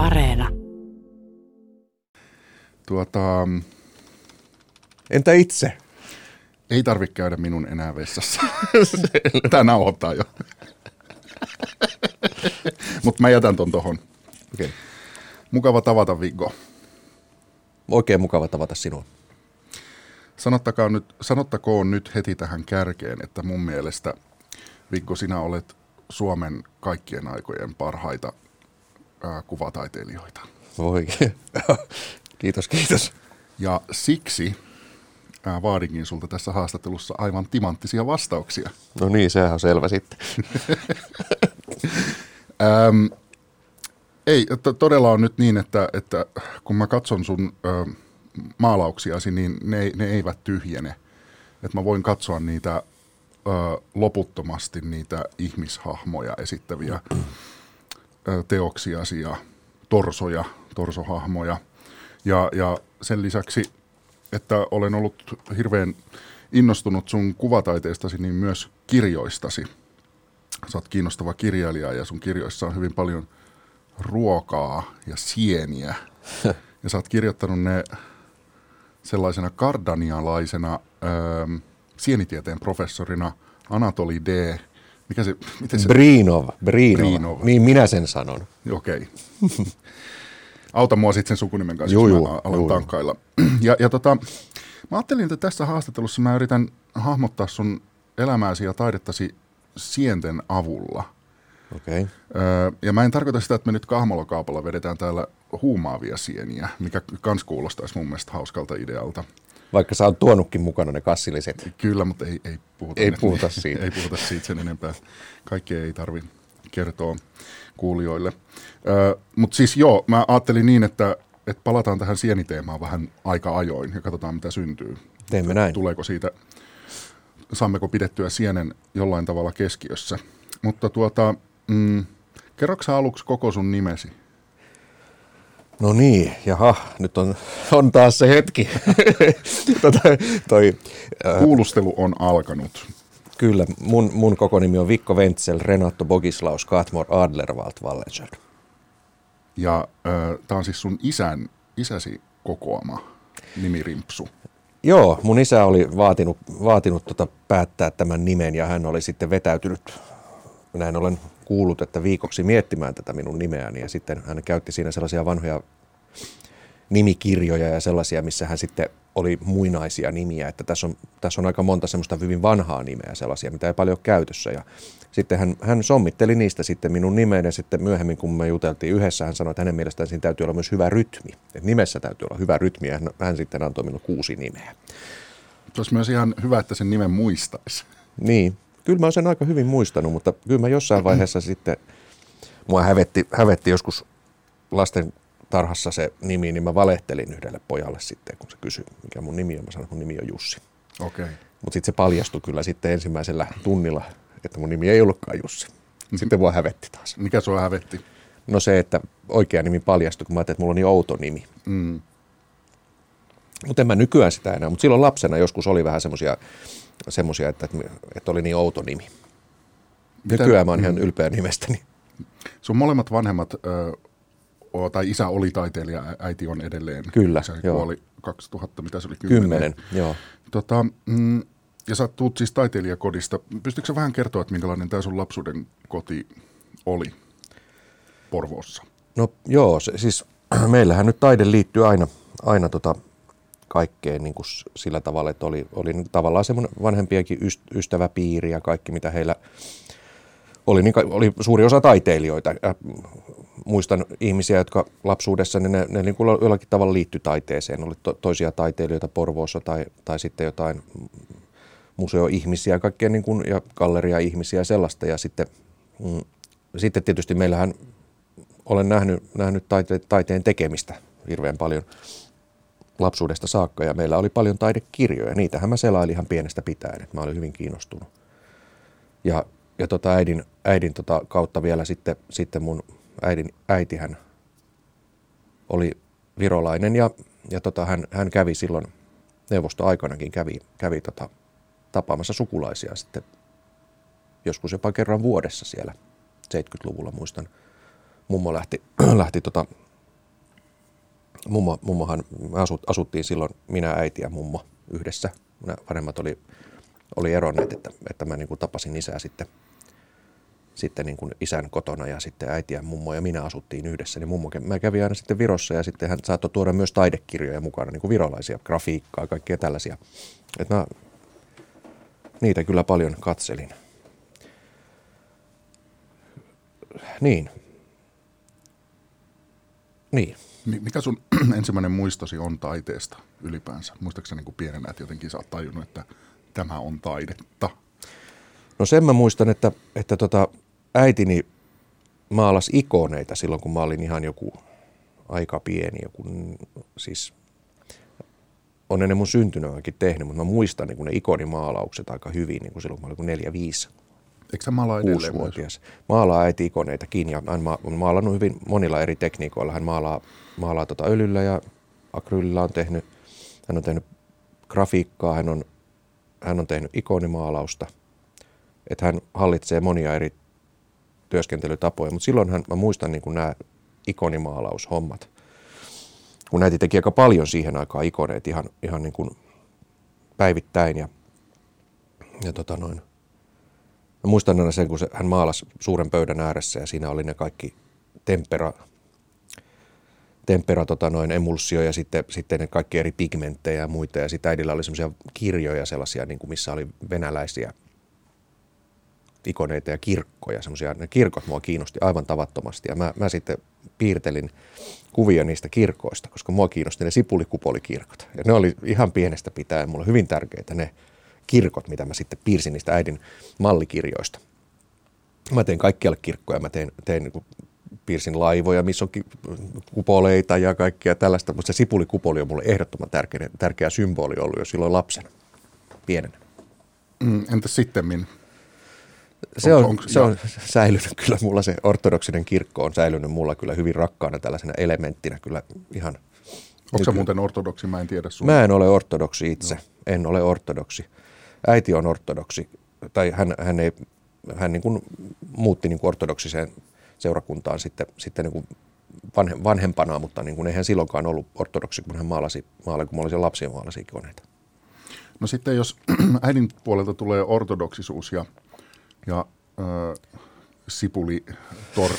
Areena. Tuota, Entä itse? ei tarvitse käydä minun enää vessassa. Tämä nauhoittaa jo. Mutta mä jätän ton tohon. Okay. Mukava tavata Viggo. Oikein mukava tavata sinua. Sanottakoon nyt, sanottakoon nyt heti tähän kärkeen, että mun mielestä Viggo, sinä olet Suomen kaikkien aikojen parhaita ää, kuvataiteilijoita. Voi. kiitos, kiitos. Ja siksi ää, vaadinkin sulta tässä haastattelussa aivan timanttisia vastauksia. No niin, sehän on selvä sitten. Ähm, ei, to- todella on nyt niin, että, että kun mä katson sun ö, maalauksiasi, niin ne, ne eivät tyhjene. Että mä voin katsoa niitä ö, loputtomasti, niitä ihmishahmoja esittäviä teoksiasi ja torsoja, torsohahmoja. Ja, ja sen lisäksi, että olen ollut hirveän innostunut sun kuvataiteestasi, niin myös kirjoistasi sä oot kiinnostava kirjailija ja sun kirjoissa on hyvin paljon ruokaa ja sieniä. Ja sä oot kirjoittanut ne sellaisena kardanialaisena öö, sienitieteen professorina Anatoli D. Mikä se, miten se, Brinov, Brinov. Brinov. Niin minä sen sanon. okei. Auta mua sitten sen sukunimen kanssa, Juu, jos mä alan juu, tankkailla. Ja, ja tota, mä ajattelin, että tässä haastattelussa mä yritän hahmottaa sun elämääsi ja taidettasi sienten avulla – Okei. Okay. Öö, ja mä en tarkoita sitä, että me nyt kahmolokaupalla vedetään täällä huumaavia sieniä, mikä kans kuulostaisi mun mielestä hauskalta idealta. Vaikka sä oot tuonutkin mukana ne kassilliset. Kyllä, mutta ei, ei puhuta, Ei nyt- puhuta siitä. ei puhuta siitä sen enempää. Kaikkea ei tarvi kertoa kuulijoille. Mutta siis joo, mä ajattelin niin, että, että palataan tähän sieniteemaan vähän aika ajoin ja katsotaan mitä syntyy. Teemme näin. Tuleeko siitä, saammeko pidettyä sienen jollain tavalla keskiössä. Mutta tuota, mm, kerroksä sä aluksi koko sun nimesi? No niin, jaha, nyt on, on taas se hetki. tota, toi, äh, Kuulustelu on alkanut. kyllä, mun, mun koko nimi on Vikko Wentsel, Renato Bogislaus, Katmor Adlerwald Wallenschöld. Ja äh, tämä on siis sun isän, isäsi kokoama nimirimpsu. Joo, mun isä oli vaatinut, vaatinut tota päättää tämän nimen ja hän oli sitten vetäytynyt, näin olen kuullut, että viikoksi miettimään tätä minun nimeäni. Ja sitten hän käytti siinä sellaisia vanhoja nimikirjoja ja sellaisia, missä hän sitten oli muinaisia nimiä, että tässä on, tässä on aika monta semmoista hyvin vanhaa nimeä, sellaisia, mitä ei paljon ole käytössä. Ja sitten hän, hän sommitteli niistä sitten minun nimeen ja sitten myöhemmin, kun me juteltiin yhdessä, hän sanoi, että hänen mielestään siinä täytyy olla myös hyvä rytmi, että nimessä täytyy olla hyvä rytmi ja hän, hän sitten antoi minulle kuusi nimeä. Se olisi myös ihan hyvä, että sen nimen muistaisi. Niin, kyllä mä oon sen aika hyvin muistanut, mutta kyllä mä jossain vaiheessa sitten, mua hävetti, hävetti joskus lasten tarhassa se nimi, niin mä valehtelin yhdelle pojalle sitten, kun se kysyi, mikä mun nimi on. Mä sanoin, että mun nimi on Jussi. Okei. Okay. Mutta sitten se paljastui kyllä sitten ensimmäisellä tunnilla, että mun nimi ei ollutkaan Jussi. Sitten mua hävetti taas. Mikä sua hävetti? No se, että oikea nimi paljastui, kun mä ajattelin, että mulla on niin outo nimi. Mm. Mutta en mä nykyään sitä enää, mutta silloin lapsena joskus oli vähän semmoisia, semmosia, että, että oli niin outo nimi. Nykyään mä oon ihan ylpeä nimestäni. Sun molemmat vanhemmat, ö, tai isä oli taiteilija, äiti on edelleen. Kyllä, Isä joo. kuoli 2000, mitä se oli? Kymmenen, joo. Tota, mm, ja sä tuut siis taiteilijakodista. Pystytkö sä vähän kertoa, että minkälainen tämä sun lapsuuden koti oli Porvoossa? No joo, se, siis meillähän nyt taide liittyy aina, aina tota kaikkeen niin kuin sillä tavalla, että oli, oli niin tavallaan semmoinen vanhempienkin yst- ystäväpiiri ja kaikki, mitä heillä oli, niin oli suuri osa taiteilijoita. Ja muistan ihmisiä, jotka lapsuudessa niin ne, ne niin kuin jollakin tavalla liittyi taiteeseen. Oli to, toisia taiteilijoita Porvoossa tai, tai sitten jotain museoihmisiä kaikkea niin kuin, ja galleria-ihmisiä ja sellaista. Ja sitten, mm, sitten tietysti meillähän olen nähnyt, nähnyt taite, taiteen tekemistä hirveän paljon lapsuudesta saakka ja meillä oli paljon taidekirjoja. Niitähän mä selailin ihan pienestä pitäen, että mä olin hyvin kiinnostunut. Ja, ja tota äidin, äidin tota kautta vielä sitten, sitten mun äidin äitihän oli virolainen ja, ja tota hän, hän kävi silloin neuvostoaikanakin kävi, kävi tota, tapaamassa sukulaisia sitten joskus jopa kerran vuodessa siellä 70-luvulla muistan. Mummo lähti, lähti tota mummo, mummohan, me asut, asuttiin silloin minä, äiti ja mummo yhdessä. Nämä vanhemmat oli, oli eronneet, että, että mä niin kuin tapasin isää sitten, sitten niin kuin isän kotona ja sitten äiti ja mummo ja minä asuttiin yhdessä. Niin mummo, mä kävin aina sitten Virossa ja sitten hän saattoi tuoda myös taidekirjoja mukana, niin kuin virolaisia, grafiikkaa, kaikkia tällaisia. Että mä niitä kyllä paljon katselin. Niin. Niin. Mikä sun ensimmäinen muistosi on taiteesta ylipäänsä? Muistaakseni niin pienenä, että jotenkin sä oot tajunnut, että tämä on taidetta? No sen mä muistan, että, että tota, äitini maalas ikoneita silloin, kun mä olin ihan joku aika pieni, joku, siis on ennen mun syntynyäkin tehnyt, mutta mä muistan niin ne ikonimaalaukset aika hyvin, niin kuin silloin kun mä olin neljä, viisi Eikö sä maalaa edelleen? Maalaa äiti ikoneitakin ja hän on maalannut hyvin monilla eri tekniikoilla. Hän maalaa, maalaa tota öljyllä ja akryylillä on tehnyt, hän on tehnyt grafiikkaa, hän on, hän on tehnyt ikonimaalausta. Että hän hallitsee monia eri työskentelytapoja, mutta silloin hän, mä muistan niin nämä ikonimaalaushommat. Kun äiti teki aika paljon siihen aikaan ikoneet ihan, ihan niin kuin päivittäin ja, ja tota noin, Mä muistan aina sen, kun se, hän maalasi suuren pöydän ääressä ja siinä oli ne kaikki tempera, tempera tota noin, emulsio ja sitten, sitten ne kaikki eri pigmenttejä ja muita. Ja sitten äidillä oli semmoisia kirjoja sellaisia, niin kuin missä oli venäläisiä ikoneita ja kirkkoja. Semmoisia, ne kirkot mua kiinnosti aivan tavattomasti ja mä, mä sitten piirtelin kuvia niistä kirkoista, koska mua kiinnosti ne sipulikupolikirkot. Ja ne oli ihan pienestä pitäen mulle hyvin tärkeitä ne kirkot, mitä mä sitten piirsin niistä äidin mallikirjoista. Mä tein kaikkialle kirkkoja, mä tein, tein niin piirsin laivoja, missä on kupoleita ja kaikkea tällaista, mutta se sipulikupoli on mulle ehdottoman tärkeä, tärkeä symboli ollut jo silloin lapsena, pienenä. Mm, entäs sitten se on, onko, se on säilynyt kyllä mulla, se ortodoksinen kirkko on säilynyt mulla kyllä hyvin rakkaana tällaisena elementtinä kyllä ihan. Onko se muuten ortodoksi? Mä en tiedä sun. Mä en ole ortodoksi itse, no. en ole ortodoksi äiti on ortodoksi, tai hän, hän, ei, hän niin kuin muutti niin kuin ortodoksiseen seurakuntaan sitten, sitten niin kuin vanhe, vanhempana, mutta niin kuin eihän silloinkaan ollut ortodoksi, kun hän maalasi, maalasi kun olisin lapsia maalasi koneita. No sitten jos äidin puolelta tulee ortodoksisuus ja, ja sipuli, tor,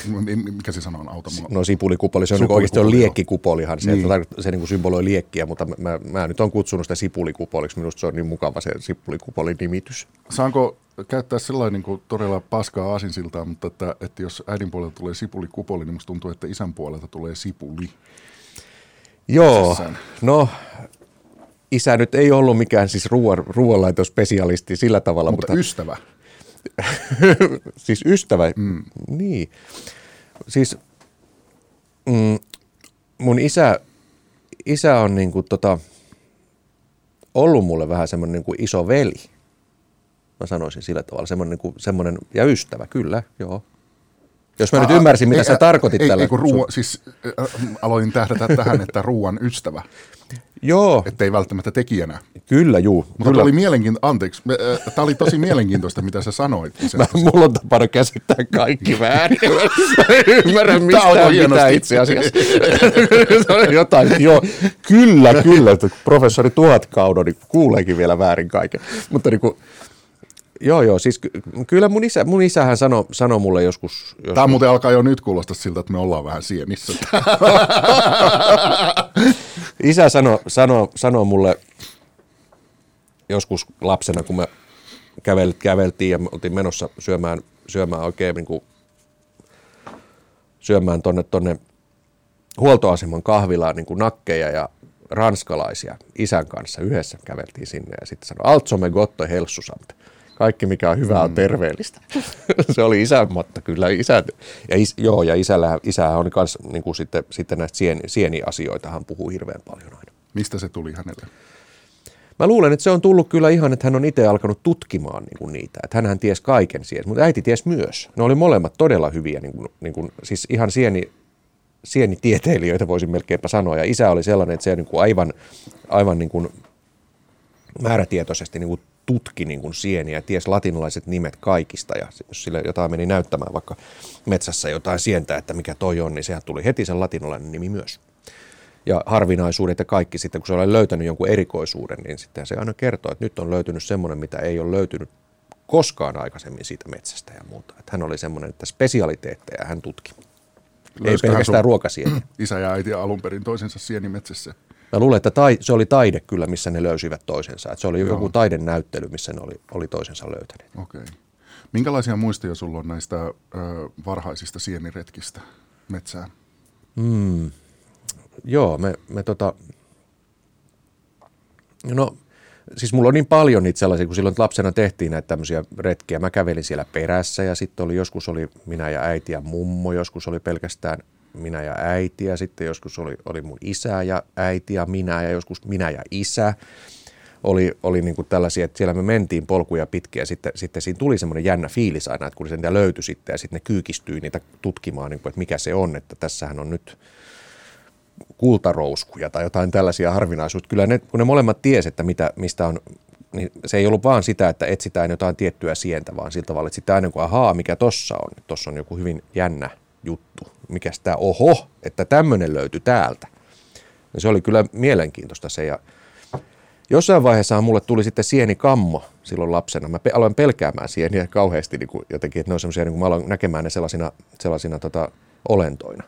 mikä se sana on, auta mua. No sipulikupoli, se on niinku oikeasti on liekkikupolihan, se, niin. se, niin kuin symboloi liekkiä, mutta mä, mä, mä, nyt on kutsunut sitä sipulikupoliksi, minusta se on niin mukava se sipulikupolin nimitys. Saanko käyttää sellainen niin kuin todella paskaa aasinsiltaa, mutta että, että jos äidin puolelta tulee sipulikupoli, niin musta tuntuu, että isän puolelta tulee sipuli. Joo, Sessään. no isä nyt ei ollut mikään siis ruoan, ruoanlaitospesialisti sillä tavalla. Mutta, mutta ystävä. siis ystävä, mm. niin. Siis mm, mun isä, isä on niinku tota, ollut mulle vähän semmoinen niinku iso veli. Mä sanoisin sillä tavalla, semmoinen, niinku, semmoinen ja ystävä, kyllä, joo. Jos mä Aa, nyt ymmärsin, mitä ei, sä tarkoitit ei, tällä. Ei, ruo, siis äh, aloin tähdätä tähän, että ruoan ystävä. Joo. Että ei välttämättä tekijänä. Kyllä, juu. Mutta kyllä. oli mielenkiintoista, anteeksi, tämä oli tosi mielenkiintoista, mitä sä sanoit. Mä, mulla on tapana käsittää kaikki väärin. ymmärrän mistään mitä itse asiassa. jotain, joo, kyllä, kyllä. Professori Tuhatkaudon niin kuuleekin vielä väärin kaiken. Mutta niin kuin, Joo, joo. Siis kyllä mun, isä, mun isähän sanoi sano mulle joskus, joskus... Tämä muuten alkaa jo nyt kuulostaa siltä, että me ollaan vähän sienissä. Isä sanoi sano, sano mulle joskus lapsena, kun me kävel, käveltiin ja me oltiin menossa syömään, syömään oikein niin kuin, syömään tonne, tonne huoltoaseman kahvilaan niin kuin nakkeja ja ranskalaisia isän kanssa yhdessä käveltiin sinne ja sitten sanoi, Altso me gotto helsusamt kaikki mikä on hyvää on mm. terveellistä. se oli isän matta kyllä. Isä, ja is, joo, ja isällä, isähän on myös niin kuin sitten, sitten näistä sieni, sieniasioita, hän puhuu hirveän paljon aina. Mistä se tuli hänelle? Mä luulen, että se on tullut kyllä ihan, että hän on itse alkanut tutkimaan niin kuin niitä. Että hänhän ties kaiken sieltä, mutta äiti ties myös. Ne oli molemmat todella hyviä, niin kuin, niin kuin, siis ihan sieni, sienitieteilijöitä voisin melkeinpä sanoa. Ja isä oli sellainen, että se niin kuin aivan, aivan niin kuin määrätietoisesti niin kuin tutki niin kuin sieniä, ties latinalaiset nimet kaikista ja jos sille jotain meni näyttämään vaikka metsässä jotain sientä, että mikä toi on, niin sehän tuli heti sen latinalainen nimi myös. ja harvinaisuudet ja kaikki sitten, kun se on löytänyt jonkun erikoisuuden, niin sitten se aina kertoo, että nyt on löytynyt semmoinen, mitä ei ole löytynyt koskaan aikaisemmin siitä metsästä ja muuta. Että hän oli semmoinen, että spesialiteetteja hän tutki. Löysikö ei pelkästään ruokasieniä. Isä ja äiti alun perin toisensa sienimetsässä. Mä luulen, että tai, se oli taide kyllä, missä ne löysivät toisensa. Että se oli Joo. joku taidenäyttely, missä ne oli, oli toisensa löytäneet. Okei. Okay. Minkälaisia muistoja sulla on näistä ö, varhaisista sieniretkistä metsään? Mm. Joo, me, me tota... No, siis mulla on niin paljon niitä sellaisia, kun silloin lapsena tehtiin näitä tämmöisiä retkiä. Mä kävelin siellä perässä ja sitten oli joskus oli minä ja äiti ja mummo, joskus oli pelkästään minä ja äiti ja sitten joskus oli, oli mun isä ja äiti ja minä ja joskus minä ja isä. Oli, oli niin kuin tällaisia, että siellä me mentiin polkuja pitkin ja sitten, sitten siinä tuli semmoinen jännä fiilis aina, että kun se niitä löytyi sitten ja sitten ne kyykistyi niitä tutkimaan, niin kuin, että mikä se on, että tässähän on nyt kultarouskuja tai jotain tällaisia harvinaisuuksia. Kyllä ne, kun ne molemmat tiesi, että mitä, mistä on, niin se ei ollut vaan sitä, että etsitään jotain tiettyä sientä, vaan sillä tavalla, että sitten aina kun ahaa, mikä tossa on, tossa on joku hyvin jännä juttu, mikä tämä, oho, että tämmöinen löytyi täältä. Ja se oli kyllä mielenkiintoista se ja jossain vaiheessa mulle tuli sitten sienikammo silloin lapsena. Mä aloin pelkäämään sieniä kauheasti niin kuin jotenkin, että ne on semmoisia, niin kuin mä aloin näkemään ne sellaisina, sellaisina tota, olentoina.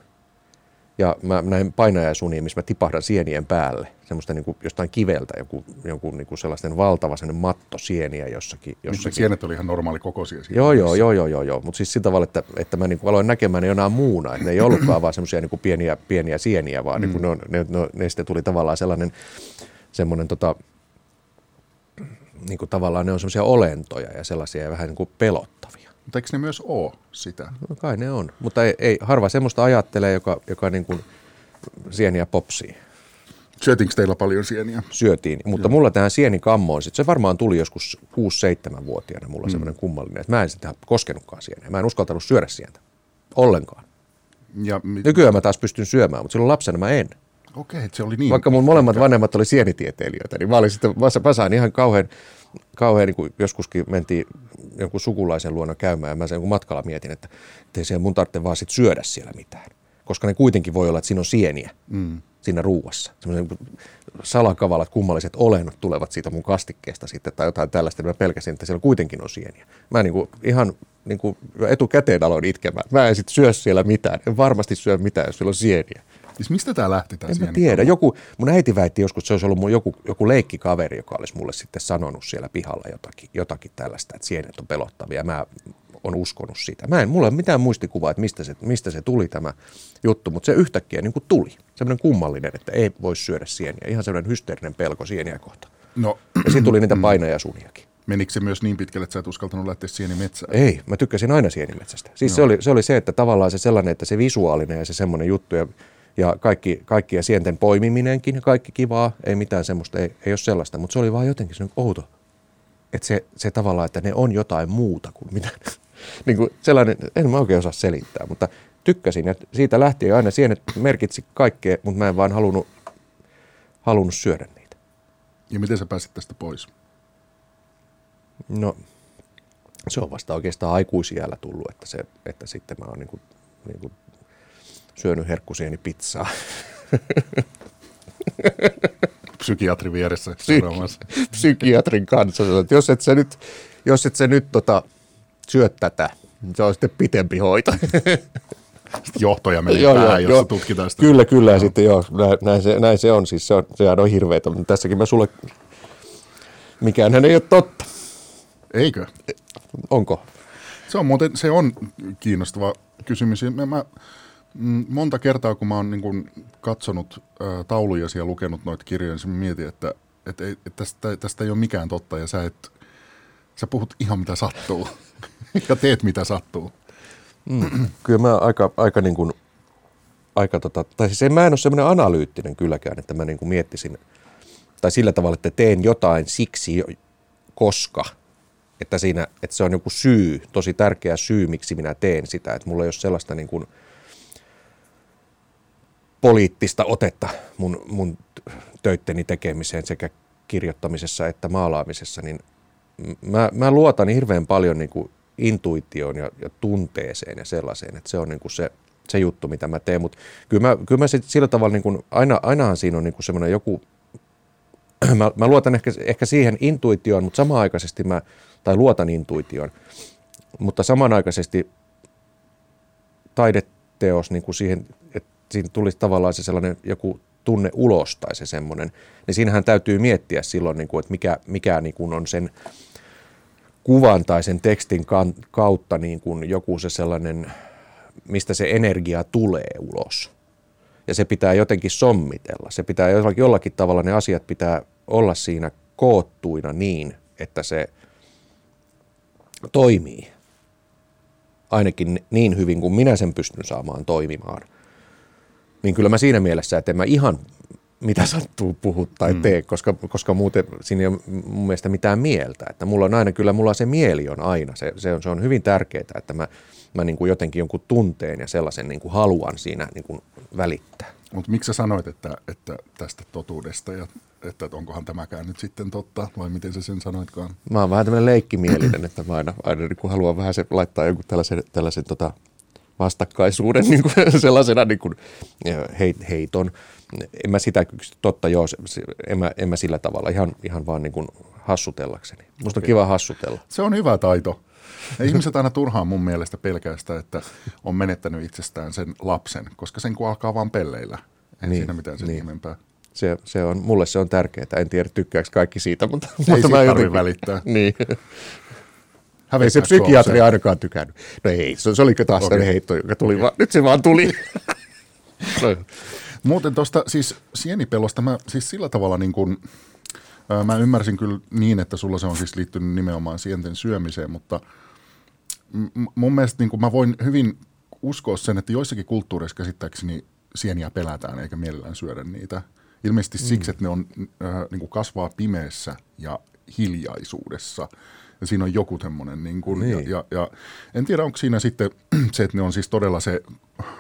Ja mä näin painajasunia, missä mä tipahdan sienien päälle, semmoista niin kuin jostain kiveltä, joku, joku niin kuin sellaisten valtava sellainen matto sieniä jossakin. jossakin. Niin, sienet oli ihan normaali kokoisia. Joo, joo, joo, joo, joo, joo. mutta siis sillä tavalla, että, että mä niin kuin aloin näkemään ne jonain muuna, että ne ei ollutkaan vaan semmoisia niin pieniä, pieniä sieniä, vaan mm. niin kuin ne, ne, ne, ne, sitten tuli tavallaan sellainen semmoinen tota, niin kuin tavallaan ne on semmoisia olentoja ja sellaisia vähän niin kuin pelottavia. Mutta eikö ne myös ole sitä? No kai ne on, mutta ei, ei harva semmoista ajattelee, joka, joka niin kuin sieniä popsii. Syötiinkö teillä paljon sieniä? Syötiin, mutta Joo. mulla tähän sienikammoon, sit se varmaan tuli joskus 6-7-vuotiaana mulla mm. semmoinen kummallinen, että mä en sitä koskenutkaan sieniä. Mä en uskaltanut syödä sientä ollenkaan. Ja mit... Nykyään mä taas pystyn syömään, mutta silloin lapsena mä en. Okei, se oli niin. Vaikka mun molemmat vanhemmat oli sienitieteilijöitä, niin mä, olin sitten, mä sain ihan kauhean, kauhean niin kuin joskuskin mentiin jonkun sukulaisen luona käymään ja mä sen matkalla mietin, että ei siellä mun tarvitse vaan sit syödä siellä mitään. Koska ne kuitenkin voi olla, että siinä on sieniä mm. siinä ruuassa. Semmoinen salakavalat, kummalliset olennot tulevat siitä mun kastikkeesta sitten tai jotain tällaista. Mä pelkäsin, että siellä kuitenkin on sieniä. Mä niin kuin ihan niin kuin etukäteen aloin itkemään. Mä en sitten syö siellä mitään. En varmasti syö mitään, jos siellä on sieniä. Siis mistä tämä lähti tämä En mä tiedä. Joku, mun äiti väitti joskus, että se olisi ollut mun joku, joku leikkikaveri, joka olisi mulle sitten sanonut siellä pihalla jotakin, jotakin tällaista, että sienet on pelottavia. Mä on uskonut sitä. Mä en, mulla ei ole mitään muistikuvaa, että mistä se, mistä se tuli tämä juttu, mutta se yhtäkkiä niin kuin tuli. Semmoinen kummallinen, että ei voi syödä sieniä. Ihan semmoinen hysteerinen pelko sieniä kohta. No. Ja siinä tuli niitä painajasuniakin. Menikö se myös niin pitkälle, että sä et uskaltanut lähteä sienimetsään? Ei, mä tykkäsin aina sienimetsästä. Siis se oli, se oli se, että tavallaan se sellainen, että se visuaalinen ja se semmoinen juttu ja ja kaikki, kaikki ja sienten poimiminenkin, kaikki kivaa, ei mitään semmoista, ei, ei ole sellaista, mutta se oli vaan jotenkin se outo. Että se, se tavallaan, että ne on jotain muuta kuin mitä, niin kuin sellainen, en mä oikein osaa selittää, mutta tykkäsin ja siitä lähtien aina sienet merkitsi kaikkea, mutta mä en vaan halunnut, halunnut syödä niitä. Ja miten sä pääsit tästä pois? No, se on vasta oikeastaan aikuisiellä tullut, että, se, että sitten mä oon niin kuin, niin kuin syönyt herkkusieni pizzaa. Psykiatri vieressä Psyki- Psykiatrin kanssa. Että jos et sä nyt, jos et sä nyt tota, syö tätä, niin se on sitten pitempi hoito. Sitten johtoja meni joo, päähän, joo, jossa tutkitaan sitä. Kyllä, kyllä. Ja sitten joo, näin se, näin se on. Siis se on, sehän on hirveetä. Mutta tässäkin mä sulle, mikään ei ole totta. Eikö? Onko? Se on muuten, se on kiinnostava kysymys. Mä, mä monta kertaa, kun mä oon niin kun katsonut ä, tauluja ja lukenut noita kirjoja, niin mietin, että, että, että tästä, tästä ei ole mikään totta ja sä, et, sä puhut ihan mitä sattuu ja teet mitä sattuu. Mm. Kyllä mä aika, aika niin kuin, aika tota, tai siis mä en ole semmoinen analyyttinen kylläkään, että mä niin kuin miettisin, tai sillä tavalla, että teen jotain siksi, koska, että, siinä, että se on joku syy, tosi tärkeä syy, miksi minä teen sitä, että mulla ei ole sellaista niin kuin, poliittista otetta mun, mun töitteni tekemiseen sekä kirjoittamisessa että maalaamisessa, niin mä, mä luotan hirveän paljon niin kuin intuitioon ja, ja tunteeseen ja sellaiseen, että se on niin kuin se, se juttu, mitä mä teen. Mutta kyllä mä, kyllä mä sit sillä tavalla, niin kun, aina, ainahan siinä on niin semmoinen joku, mä, mä luotan ehkä, ehkä siihen intuitioon, mutta samanaikaisesti mä, tai luotan intuitioon, mutta samanaikaisesti taideteos niin kuin siihen, että siinä tulisi tavallaan se sellainen joku tunne ulos tai se semmoinen, niin siinähän täytyy miettiä silloin, niin kuin, että mikä, mikä niin kuin on sen kuvan tai sen tekstin kautta niin kuin joku se sellainen, mistä se energia tulee ulos. Ja se pitää jotenkin sommitella. Se pitää jollakin, jollakin tavalla ne asiat pitää olla siinä koottuina niin, että se toimii. Ainakin niin hyvin kuin minä sen pystyn saamaan toimimaan. Niin kyllä mä siinä mielessä, että en mä ihan mitä sattuu puhut tai mm. tee, koska, koska muuten siinä ei ole mun mielestä mitään mieltä. Että mulla on aina, kyllä mulla se mieli on aina, se, se, on, se on hyvin tärkeää, että mä, mä niin kuin jotenkin jonkun tunteen ja sellaisen niin kuin haluan siinä niin kuin välittää. Mutta miksi sä sanoit, että, että tästä totuudesta ja että onkohan tämäkään nyt sitten totta, vai miten sä sen sanoitkaan? Mä oon vähän tämmöinen leikkimielinen, että mä aina, aina niin kuin haluan vähän se, laittaa jonkun tällaisen, tällaisen tota, vastakkaisuuden niin kuin sellaisena niin kuin heiton en mä sitä totta joo, en mä, en mä sillä tavalla, ihan, ihan vaan niin kuin hassutellakseni. Musta okay. on kiva hassutella. Se on hyvä taito. Ja ihmiset aina turhaan mun mielestä pelkästä, että on menettänyt itsestään sen lapsen, koska sen kun alkaa vaan pelleillä. Ei niin, siinä mitään sen niin. ihmeempää. Se, se on, mulle se on tärkeää. En tiedä, tykkääkö kaikki siitä, mutta, ei mutta mä jotenkin... välittää. niin. Ei se psykiatri ainakaan tykännyt. No ei, se, se oli taas okay. heitto, joka tuli okay. vaan, nyt se vaan tuli. no. Muuten tuosta siis sienipelosta, mä siis sillä tavalla niin kuin, ää, mä ymmärsin kyllä niin, että sulla se on siis liittynyt nimenomaan sienten syömiseen, mutta m- mun mielestä niin kuin mä voin hyvin uskoa sen, että joissakin kulttuureissa käsittääkseni sieniä pelätään eikä mielellään syödä niitä. Ilmeisesti mm. siksi, että ne on, äh, niin kuin kasvaa pimeässä ja hiljaisuudessa – ja siinä on joku semmoinen, niin kuin, niin. Ja, ja, ja en tiedä onko siinä sitten se, että ne on siis todella se,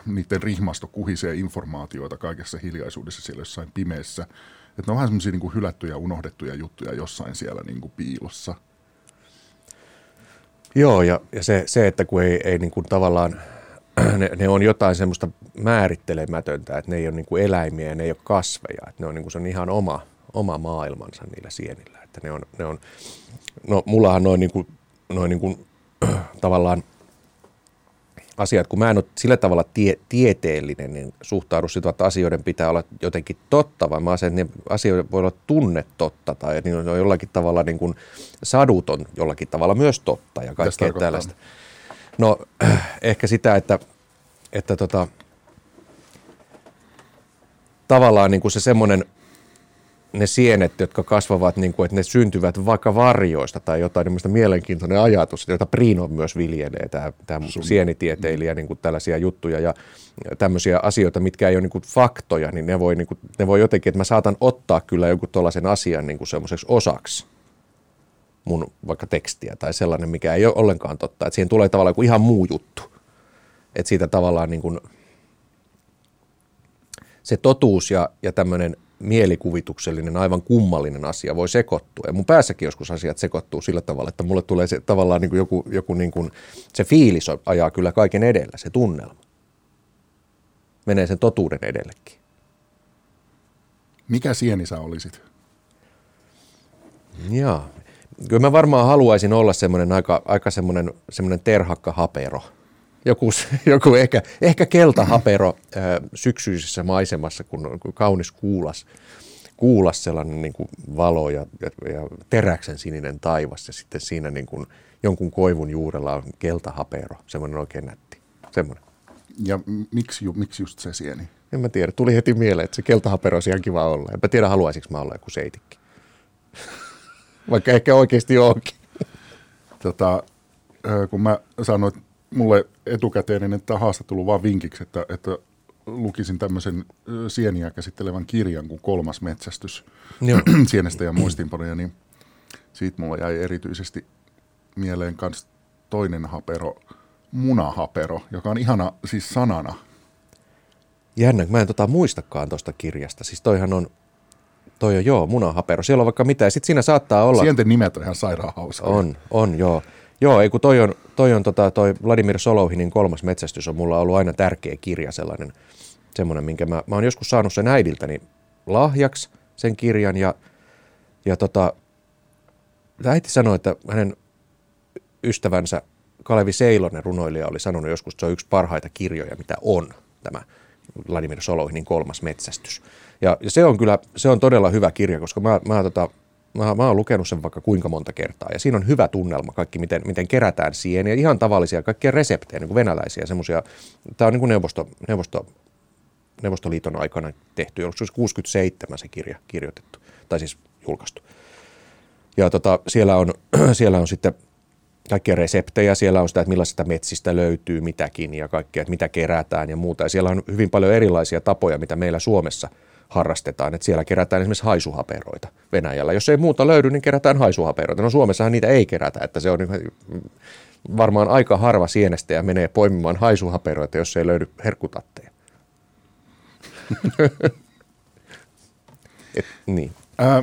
niiden rihmasto kuhisee informaatioita kaikessa hiljaisuudessa siellä jossain pimeässä, että ne on vähän semmoisia niin hylättyjä, unohdettuja juttuja jossain siellä niin kuin piilossa. Joo, ja, ja se, se, että kun ei, ei niin kuin tavallaan, ne, ne on jotain semmoista määrittelemätöntä, että ne ei ole niin kuin eläimiä, ne ei ole kasveja, että ne on, niin kuin, se on ihan oma, oma maailmansa niillä sienillä, että ne on, ne on no mullahan noin niin kuin, noin niin kuin, tavallaan asiat, kun mä en ole sillä tavalla tie, tieteellinen, niin suhtaudu sitä, että asioiden pitää olla jotenkin totta, vaan mä asen, että asioiden voi olla tunne totta tai niin on jollakin tavalla niin kuin sadut on jollakin tavalla myös totta ja kaikkea tällaista. No ehkä sitä, että, että tota, tavallaan niin kuin se semmoinen ne sienet, jotka kasvavat, niin kuin, että ne syntyvät vaikka varjoista tai jotain niin mielenkiintoinen ajatus, jota Priino myös viljelee, tämä, tämä sienitieteilijä, niin kuin tällaisia juttuja ja tämmöisiä asioita, mitkä ei ole niin kuin faktoja, niin ne voi, niin kuin, ne voi jotenkin, että mä saatan ottaa kyllä jonkun tuollaisen asian niin kuin semmoiseksi osaksi mun vaikka tekstiä tai sellainen, mikä ei ole ollenkaan totta, että siihen tulee tavallaan joku ihan muu juttu, että siitä tavallaan niin kuin, se totuus ja, ja tämmöinen mielikuvituksellinen, aivan kummallinen asia voi sekoittua. Ja mun päässäkin joskus asiat sekoittuu sillä tavalla, että mulle tulee se tavallaan niin kuin joku, joku niin kuin, se fiilis ajaa kyllä kaiken edellä, se tunnelma. Menee sen totuuden edellekin. Mikä sieni sä olisit? Joo. Kyllä mä varmaan haluaisin olla semmoinen aika, aika semmoinen, semmoinen terhakka hapero – joku, joku ehkä, ehkä keltahapero syksyisessä maisemassa, kun, kun kaunis kuulas, kuulas sellainen niin kuin valo ja, ja, ja teräksen sininen taivas ja sitten siinä niin kuin jonkun koivun juurella on keltahapero, semmoinen oikein nätti, semmoinen. Ja miksi, miksi just se sieni? En mä tiedä, tuli heti mieleen, että se keltahapero olisi ihan kiva olla. En mä tiedä, haluaisinko mä olla joku seitikki. Vaikka ehkä oikeasti onkin. Tota, kun mä sanoin, mulle etukäteen että haastattelu vaan vinkiksi, että, että lukisin tämmöisen sieniä käsittelevän kirjan kuin Kolmas metsästys Joo. sienestä ja muistinpanoja, niin siitä mulla jäi erityisesti mieleen myös toinen hapero, munahapero, joka on ihana siis sanana. Jännä, mä en tota muistakaan tuosta kirjasta. Siis toihan on, toi on joo, munahapero. Siellä on vaikka mitä, ja sitten siinä saattaa olla... Sienten nimet on ihan sairaan hauska. On, on joo. Joo, ei kun toi on, toi, on tota, toi Vladimir Solovhinin kolmas metsästys on mulla ollut aina tärkeä kirja sellainen, semmoinen, minkä mä, mä oon joskus saanut sen äidiltäni lahjaksi, sen kirjan, ja, ja tota, äiti sanoi, että hänen ystävänsä Kalevi Seilonen runoilija oli sanonut joskus, että se on yksi parhaita kirjoja, mitä on tämä Vladimir Solohinin kolmas metsästys. Ja, ja se on kyllä, se on todella hyvä kirja, koska mä, mä, tota, mä, mä oon lukenut sen vaikka kuinka monta kertaa. Ja siinä on hyvä tunnelma, kaikki miten, miten kerätään sieniä, ihan tavallisia, kaikkia reseptejä, niin kuin venäläisiä semmoisia. Tämä on niin kuin neuvosto, neuvosto, Neuvostoliiton aikana tehty, onko se 67 se kirja kirjoitettu, tai siis julkaistu. Ja tota, siellä, on, siellä on sitten kaikkia reseptejä, siellä on sitä, että millaisista metsistä löytyy mitäkin ja kaikkea, että mitä kerätään ja muuta. Ja siellä on hyvin paljon erilaisia tapoja, mitä meillä Suomessa harrastetaan. Että siellä kerätään esimerkiksi haisuhaperoita Venäjällä. Jos ei muuta löydy, niin kerätään haisuhaperoita. No Suomessahan niitä ei kerätä, että se on varmaan aika harva sienestä ja menee poimimaan haisuhaperoita, jos ei löydy herkkutatteja. Et, niin. Ää,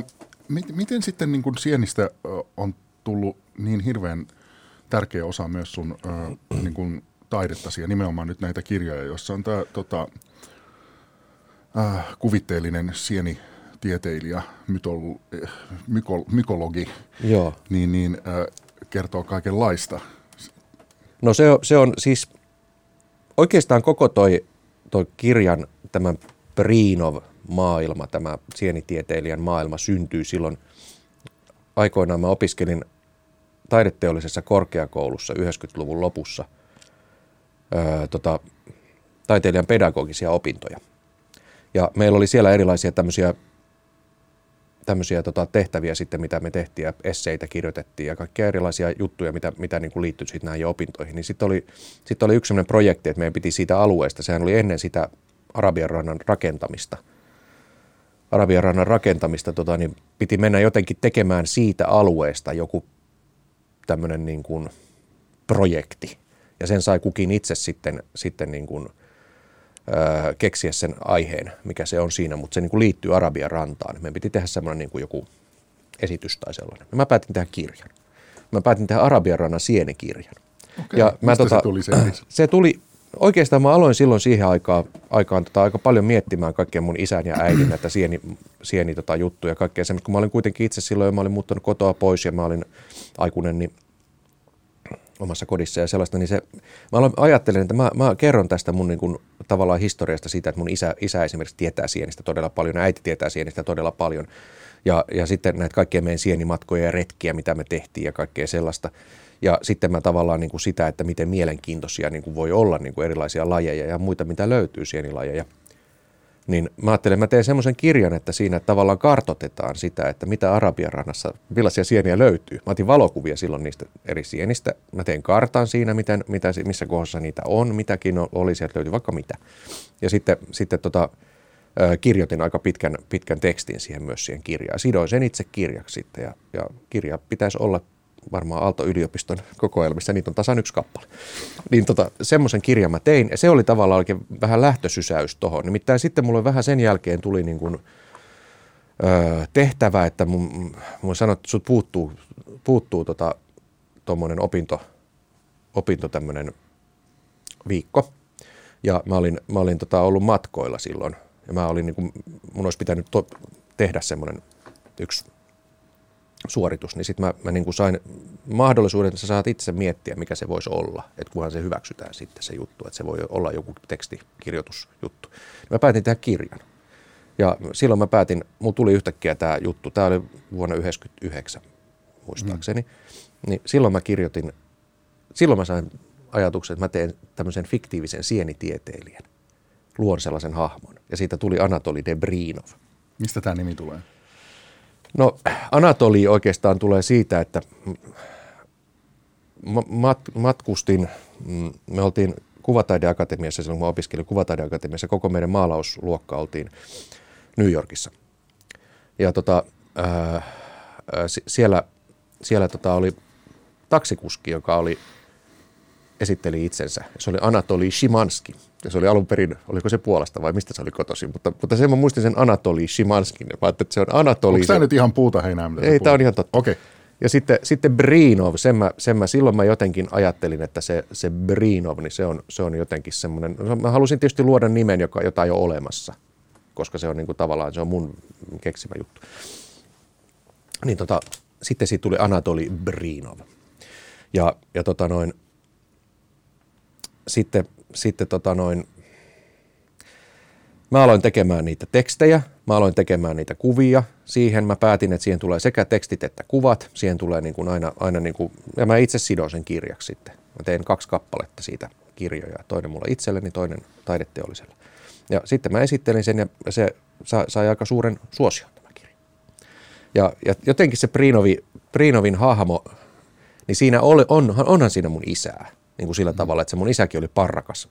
miten sitten niin kun sienistä on tullut niin hirveän tärkeä osa myös sun äh, niin kuin taidettasi ja nimenomaan nyt näitä kirjoja, joissa on tämä tota, äh, kuvitteellinen sieni tieteilijä, mytol, mykol, mykologi, Joo. niin, niin äh, kertoo kaikenlaista. No se on, se on siis oikeastaan koko toi, toi kirjan, tämä Priinov-maailma, tämä sienitieteilijän maailma syntyy silloin aikoinaan mä opiskelin taideteollisessa korkeakoulussa 90-luvun lopussa ää, tota, taiteilijan pedagogisia opintoja. Ja meillä oli siellä erilaisia tämmöisiä, tämmöisiä tota, tehtäviä sitten, mitä me tehtiin, ja esseitä kirjoitettiin ja kaikkia erilaisia juttuja, mitä, mitä niin kuin liittyi sitten näihin opintoihin. Niin sitten oli, sit oli yksi sellainen projekti, että meidän piti siitä alueesta, sehän oli ennen sitä Arabian rannan rakentamista – Arabian rannan rakentamista, tota, niin piti mennä jotenkin tekemään siitä alueesta joku tämmöinen niin kuin projekti. Ja sen sai kukin itse sitten, sitten niin kuin, keksiä sen aiheen, mikä se on siinä, mutta se niin kuin liittyy Arabian rantaan. Meidän piti tehdä semmoinen niin kuin joku esitys tai sellainen. Mä päätin tehdä kirjan. Mä päätin tehdä Arabian rannan sienikirjan. Okei, ja mä, tota, se tuli se? Se tuli, oikeastaan mä aloin silloin siihen aikaan, aikaan tota, aika paljon miettimään kaikkea mun isän ja äidin näitä sieni, sieni tota, juttuja ja kaikkea semmoista. Kun mä olin kuitenkin itse silloin, mä olin muuttanut kotoa pois ja mä olin aikuinen, niin omassa kodissa ja sellaista, niin se, mä ajattelin, että mä, mä kerron tästä mun niin kuin, tavallaan historiasta siitä, että mun isä, isä esimerkiksi tietää sienistä todella paljon, äiti tietää sienistä todella paljon. Ja, ja sitten näitä kaikkia meidän sienimatkoja ja retkiä, mitä me tehtiin ja kaikkea sellaista. Ja sitten mä tavallaan niin kuin sitä, että miten mielenkiintoisia niin kuin voi olla niin kuin erilaisia lajeja ja muita, mitä löytyy sienilajeja niin mä ajattelin, että mä teen semmoisen kirjan, että siinä tavallaan kartotetaan sitä, että mitä Arabian rannassa, millaisia sieniä löytyy. Mä otin valokuvia silloin niistä eri sienistä. Mä tein kartan siinä, miten, mitä, missä kohdassa niitä on, mitäkin oli, sieltä löytyy vaikka mitä. Ja sitten, sitten tota, kirjoitin aika pitkän, pitkän tekstin siihen myös siihen kirjaan. Sidoin sen itse kirjaksi sitten ja, ja kirja pitäisi olla varmaan Aalto-yliopiston kokoelmissa, niitä on tasan yksi kappale. Niin tota, semmoisen kirjan mä tein, ja se oli tavallaan oikein vähän lähtösysäys tuohon. Nimittäin sitten mulle vähän sen jälkeen tuli niin kuin, öö, tehtävä, että mun, mun sanoi, että sut puuttuu, puuttuu tota, tuommoinen opinto, opinto tämmöinen viikko. Ja mä olin, mä olin tota, ollut matkoilla silloin, ja mä olin, niin kuin, mun olisi pitänyt to, tehdä semmoinen yksi suoritus, niin sitten mä, mä niin kuin sain mahdollisuuden, että sä saat itse miettiä, mikä se voisi olla, että kunhan se hyväksytään sitten se juttu, että se voi olla joku tekstikirjoitusjuttu. Mä päätin tehdä kirjan. Ja silloin mä päätin, mulla tuli yhtäkkiä tämä juttu, tämä oli vuonna 1999 muistaakseni, mm. niin silloin mä kirjoitin, silloin mä sain ajatuksen, että mä teen tämmöisen fiktiivisen sienitieteilijän, luon sellaisen hahmon. Ja siitä tuli Anatoli Debrinov. Mistä tämä nimi tulee? No Anatoli oikeastaan tulee siitä, että mat- matkustin, mm, me oltiin Kuvataideakatemiassa, silloin kun mä opiskelin Kuvataideakatemiassa, koko meidän maalausluokka oltiin New Yorkissa. Ja tota, ää, siellä, siellä tota oli taksikuski, joka oli, esitteli itsensä. Se oli Anatoli Shimanski. Ja se oli alun perin, oliko se Puolasta vai mistä se oli kotoisin, mutta, mutta sen mä muistin sen Anatoli Shimanskin. Mä että se on Anatoli. Onko tämä nyt ihan puuta heinää? Ei, tämä on ihan totta. Okei. Okay. Ja sitten, sitten Brinov, sen mä, sen mä, silloin mä jotenkin ajattelin, että se, se Brinov, niin se on, se on jotenkin semmoinen, mä halusin tietysti luoda nimen, joka, jota ei ole olemassa, koska se on niin kuin tavallaan, se on mun keksimä juttu. Niin tota, sitten siitä tuli Anatoli Brinov. Ja, ja tota noin, sitten, sitten tota noin, mä aloin tekemään niitä tekstejä, mä aloin tekemään niitä kuvia. Siihen mä päätin, että siihen tulee sekä tekstit että kuvat. Siihen tulee niin kuin aina, aina niin kuin, ja mä itse sidon sen kirjaksi sitten. Mä tein kaksi kappaletta siitä kirjoja, toinen mulle itselleni, toinen taideteolliselle. Ja sitten mä esittelin sen ja se sai, aika suuren suosion tämä kirja. Ja, ja jotenkin se Prinovi, Prinovin hahmo, niin siinä oli, on, onhan siinä mun isää. Niin kuin sillä tavalla, että se mun isäkin oli parrakas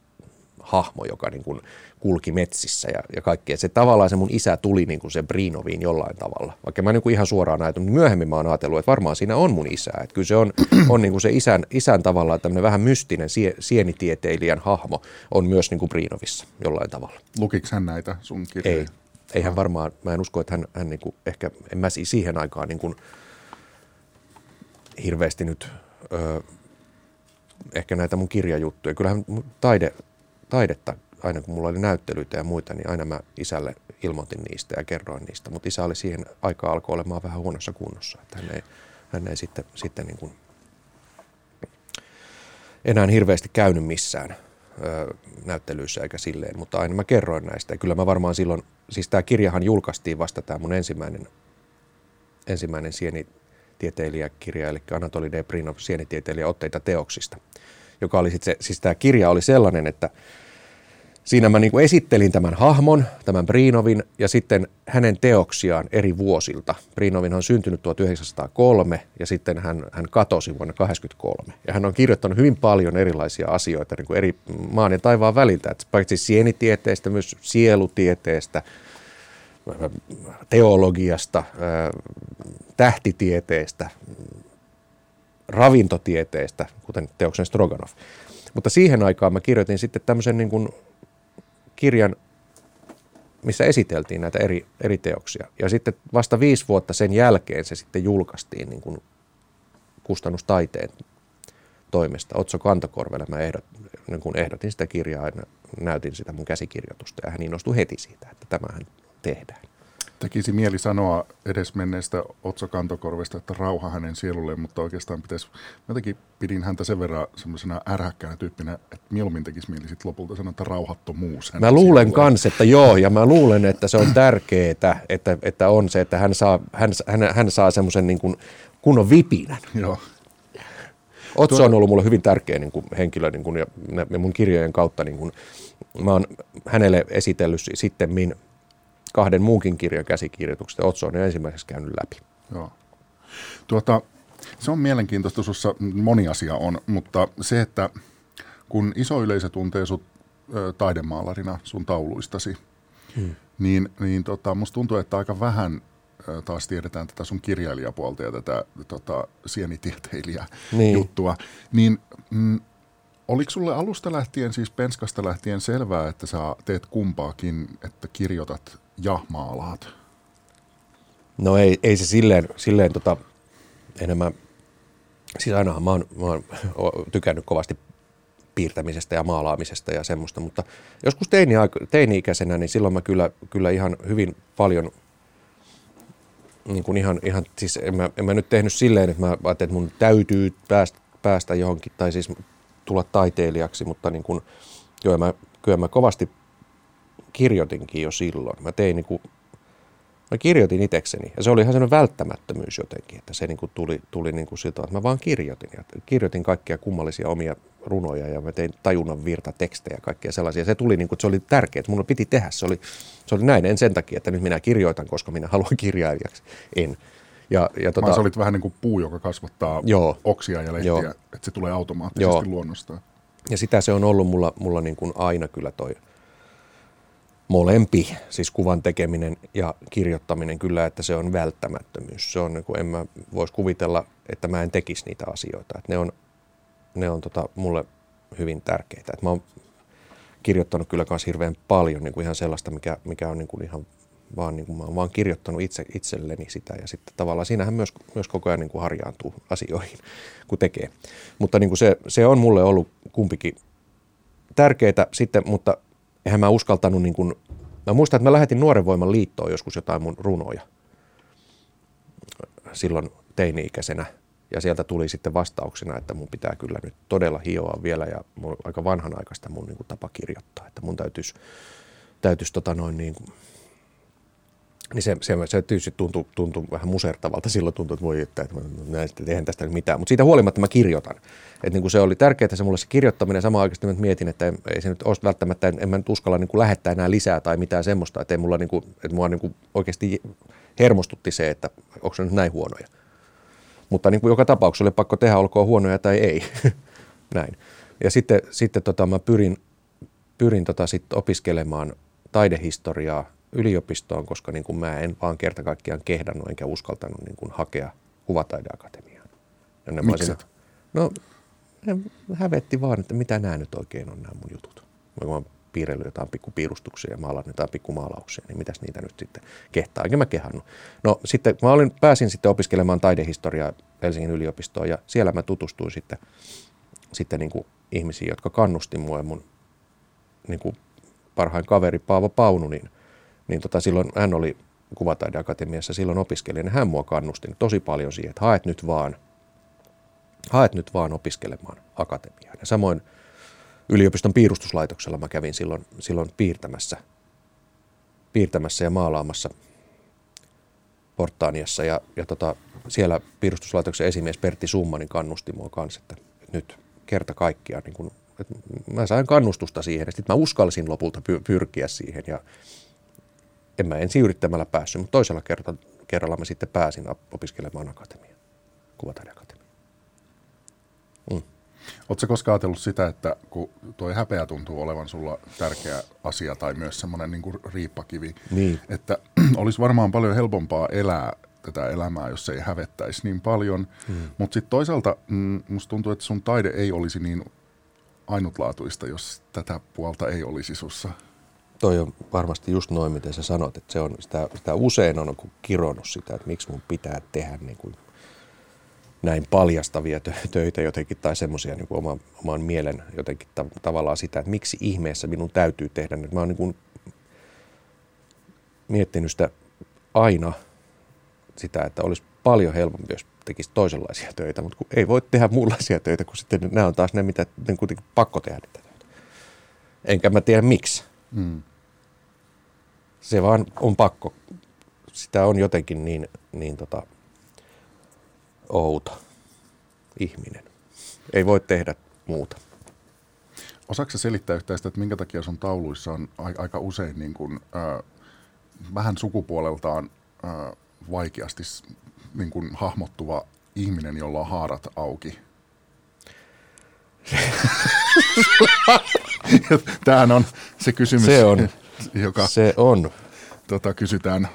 hahmo, joka niin kuin kulki metsissä ja, ja kaikkea. Se tavallaan se mun isä tuli niin kuin se Brinoviin jollain tavalla. Vaikka mä niin kuin ihan suoraan ajatellut, niin myöhemmin mä oon ajatellut, että varmaan siinä on mun isä. Että kyllä se on, on niin kuin se isän, isän tavallaan tämmöinen vähän mystinen sie, sienitieteilijän hahmo on myös niin kuin Brinovissa jollain tavalla. Lukiko hän näitä sun kirjoja? Ei. Ei hän varmaan, mä en usko, että hän, hän niin kuin ehkä, en mä siihen aikaan niin kuin hirveästi nyt ö, ehkä näitä mun kirjajuttuja. Kyllähän taide, taidetta, aina kun mulla oli näyttelyitä ja muita, niin aina mä isälle ilmoitin niistä ja kerroin niistä. Mutta isä oli siihen aikaan alkoi olemaan vähän huonossa kunnossa, että hän ei, hän ei sitten, sitten niin kuin enää hirveästi käynyt missään ö, näyttelyissä eikä silleen, mutta aina mä kerroin näistä. Ja kyllä mä varmaan silloin, siis tämä kirjahan julkaistiin vasta tämä mun ensimmäinen, ensimmäinen sienitieteilijäkirja, eli Anatoli Debrinov, sienitieteilijä otteita teoksista, joka oli sitten se, siis tämä kirja oli sellainen, että Siinä mä niin kuin esittelin tämän hahmon, tämän Brinovin, ja sitten hänen teoksiaan eri vuosilta. Brinovin on syntynyt 1903 ja sitten hän, hän katosi vuonna 1983. Ja hän on kirjoittanut hyvin paljon erilaisia asioita niin kuin eri maan ja taivaan väliltä, että paitsi sienitieteestä, myös sielutieteestä, teologiasta, tähtitieteestä, ravintotieteestä, kuten teoksen Stroganov. Mutta siihen aikaan mä kirjoitin sitten tämmöisen niin kuin kirjan, missä esiteltiin näitä eri, eri teoksia. Ja sitten vasta viisi vuotta sen jälkeen se sitten julkaistiin niin kuin kustannustaiteen toimesta. Otso Kantokorvelle mä ehdot, niin kun ehdotin sitä kirjaa ja näytin sitä mun käsikirjoitusta ja hän innostui heti siitä, että tämähän tehdään tekisi mieli sanoa edesmenneestä Otso Kantokorvesta, että rauha hänen sielulleen, mutta oikeastaan pitäisi, jotenkin pidin häntä sen verran semmoisena ärhäkkäänä tyyppinä, että mieluummin tekisi mieli sitten lopulta sanoa, että rauhattomuus. Mä luulen sielulleen. kans, että joo, ja mä luulen, että se on tärkeää, että, että on se, että hän saa, hän, hän, hän saa semmoisen niin kuin kunnon vipinän. Joo. Otso on ollut mulle hyvin tärkeä niin kuin henkilö niin kuin, ja, ja mun kirjojen kautta. Niin kuin, mä oon hänelle esitellyt sitten min kahden muunkin kirjan käsikirjoitukset ja Otso on jo ensimmäiseksi käynyt läpi. Joo. Tuota, se on mielenkiintoista, sussa moni asia on, mutta se, että kun iso yleisö tuntee sut ö, taidemaalarina sun tauluistasi, hmm. niin, niin tota, musta tuntuu, että aika vähän ö, taas tiedetään tätä sun kirjailijapuolta ja tätä tota, sienitieteilijä niin. juttua, niin mm, Oliko sulle alusta lähtien, siis penskasta lähtien selvää, että sä teet kumpaakin, että kirjoitat ja maalaat? No ei, ei se silleen, silleen tota, enemmän, siis ainahan mä oon, mä oon tykännyt kovasti piirtämisestä ja maalaamisesta ja semmoista, mutta joskus teini, teini-ikäisenä, niin silloin mä kyllä, kyllä ihan hyvin paljon niin kuin ihan, ihan, siis en mä, en mä nyt tehnyt silleen, että mä ajattelin, että mun täytyy päästä, päästä johonkin, tai siis tulla taiteilijaksi, mutta niin kuin, joo, mä, kyllä mä kovasti kirjoitinkin jo silloin. Mä tein niin kuin, mä kirjoitin itsekseni ja se oli ihan sellainen välttämättömyys jotenkin, että se niin kuin tuli, tuli niin kuin siltä, että mä vaan kirjoitin. Ja kirjoitin kaikkia kummallisia omia runoja ja mä tein tajunnan virta tekstejä ja kaikkia sellaisia. Se tuli niin kuin, se oli tärkeää, että mun piti tehdä. Se oli, se oli näin, en sen takia, että nyt minä kirjoitan, koska minä haluan kirjailijaksi. En. Ja, ja tota, sä olit vähän niin kuin puu, joka kasvattaa joo, oksia ja lehtiä, joo, että se tulee automaattisesti joo. luonnostaan. Ja sitä se on ollut mulla, mulla niin kuin aina kyllä toi molempi, siis kuvan tekeminen ja kirjoittaminen kyllä, että se on välttämättömyys. Se on, niin kuin, en mä voisi kuvitella, että mä en tekisi niitä asioita. Että ne on, ne on tota, mulle hyvin tärkeitä. Että mä oon kirjoittanut kyllä myös hirveän paljon niin kuin ihan sellaista, mikä, mikä on niin kuin ihan vaan niin kuin mä oon vaan kirjoittanut itse, itselleni sitä ja sitten tavallaan siinähän myös, myös koko ajan niin kuin harjaantuu asioihin, kun tekee. Mutta niin kuin se, se on mulle ollut kumpikin tärkeää sitten, mutta eihän mä uskaltanut niin kuin, mä muistan, että mä lähetin Nuoren Voiman liittoon joskus jotain mun runoja. Silloin teini-ikäisenä. Ja sieltä tuli sitten vastauksena, että mun pitää kyllä nyt todella hioa vielä. Ja mun aika vanhanaikaista mun niin kuin tapa kirjoittaa, että mun täytyisi, täytyisi tota noin niin kuin, niin se, se, se tietysti tuntui, tuntui vähän musertavalta. Silloin tuntui, että voi, että, että en tästä nyt mitään. Mutta siitä huolimatta mä kirjoitan. Että niin kuin se oli tärkeää se mulle se kirjoittaminen. Samaan aikaan mä mietin, että ei se nyt olisi välttämättä, en, en mä nyt uskalla niin kuin lähettää enää lisää tai mitään semmoista. Että ei mulla niin kuin, että mua niin oikeasti hermostutti se, että onko se nyt näin huonoja. Mutta niin kuin joka tapauksessa oli pakko tehdä, olkoon huonoja tai ei. näin. Ja sitten, sitten tota, mä pyrin, pyrin tota sit opiskelemaan taidehistoriaa yliopistoon, koska niin kuin mä en vaan kerta kaikkiaan kehdannut enkä uskaltanut niin kuin hakea kuvataideakatemiaan. Miksi? No, hävetti vaan, että mitä nämä nyt oikein on nämä mun jutut. Mä oon piirrellyt jotain pikkupiirustuksia ja maalannut jotain pikkumaalauksia, niin mitäs niitä nyt sitten kehtaa, enkä mä kehannut. No sitten mä olin, pääsin sitten opiskelemaan taidehistoriaa Helsingin yliopistoon ja siellä mä tutustuin sitten, sitten niin kuin ihmisiin, jotka kannusti mua ja mun niin kuin parhain kaveri Paavo Paunu, niin – tota, silloin hän oli Kuvataideakatemiassa silloin opiskelija, niin hän mua kannusti tosi paljon siihen, että haet nyt vaan, haet nyt vaan opiskelemaan akatemiaan. Ja samoin yliopiston piirustuslaitoksella mä kävin silloin, silloin piirtämässä, piirtämässä ja maalaamassa Portaaniassa ja, ja tota, siellä piirustuslaitoksen esimies Pertti Summanin kannusti mua kanssa, että nyt kerta kaikkiaan niin kun, että mä sain kannustusta siihen ja sitten mä uskalsin lopulta pyrkiä siihen ja en mä ensin yrittämällä päässyt, mutta toisella kerralla, kerralla mä sitten pääsin opiskelemaan akatemiaan, kuvataideakatemiaan. Mm. Oletko koskaan ajatellut sitä, että kun tuo häpeä tuntuu olevan sulla tärkeä asia tai myös semmoinen niin riippakivi, niin. että olisi varmaan paljon helpompaa elää tätä elämää, jos ei hävettäisi niin paljon. Mm. Mutta sitten toisaalta mm, musta tuntuu, että sun taide ei olisi niin ainutlaatuista, jos tätä puolta ei olisi sussa toi on varmasti just noin, miten sä sanot, että se on, sitä, sitä usein on kironnut sitä, että miksi mun pitää tehdä niin kuin näin paljastavia töitä jotenkin tai semmoisia niin oman, oman mielen jotenkin ta- tavallaan sitä, että miksi ihmeessä minun täytyy tehdä. Nyt mä oon niin kuin miettinyt sitä aina sitä, että olisi paljon helpompi, jos tekisi toisenlaisia töitä, mutta kun ei voi tehdä muunlaisia töitä, kun sitten nämä on taas ne, mitä ne kuitenkin pakko tehdä niitä. Enkä mä tiedä miksi. Mm se vaan on pakko. Sitä on jotenkin niin, niin tota, outo ihminen. Ei voi tehdä muuta. Osaatko selittää yhtään sitä, että minkä takia sun tauluissa on aika usein niin kuin, äh, vähän sukupuoleltaan äh, vaikeasti niin kuin hahmottuva ihminen, jolla on haarat auki? Tämähän on se kysymys. Se on joka se on. Tota, kysytään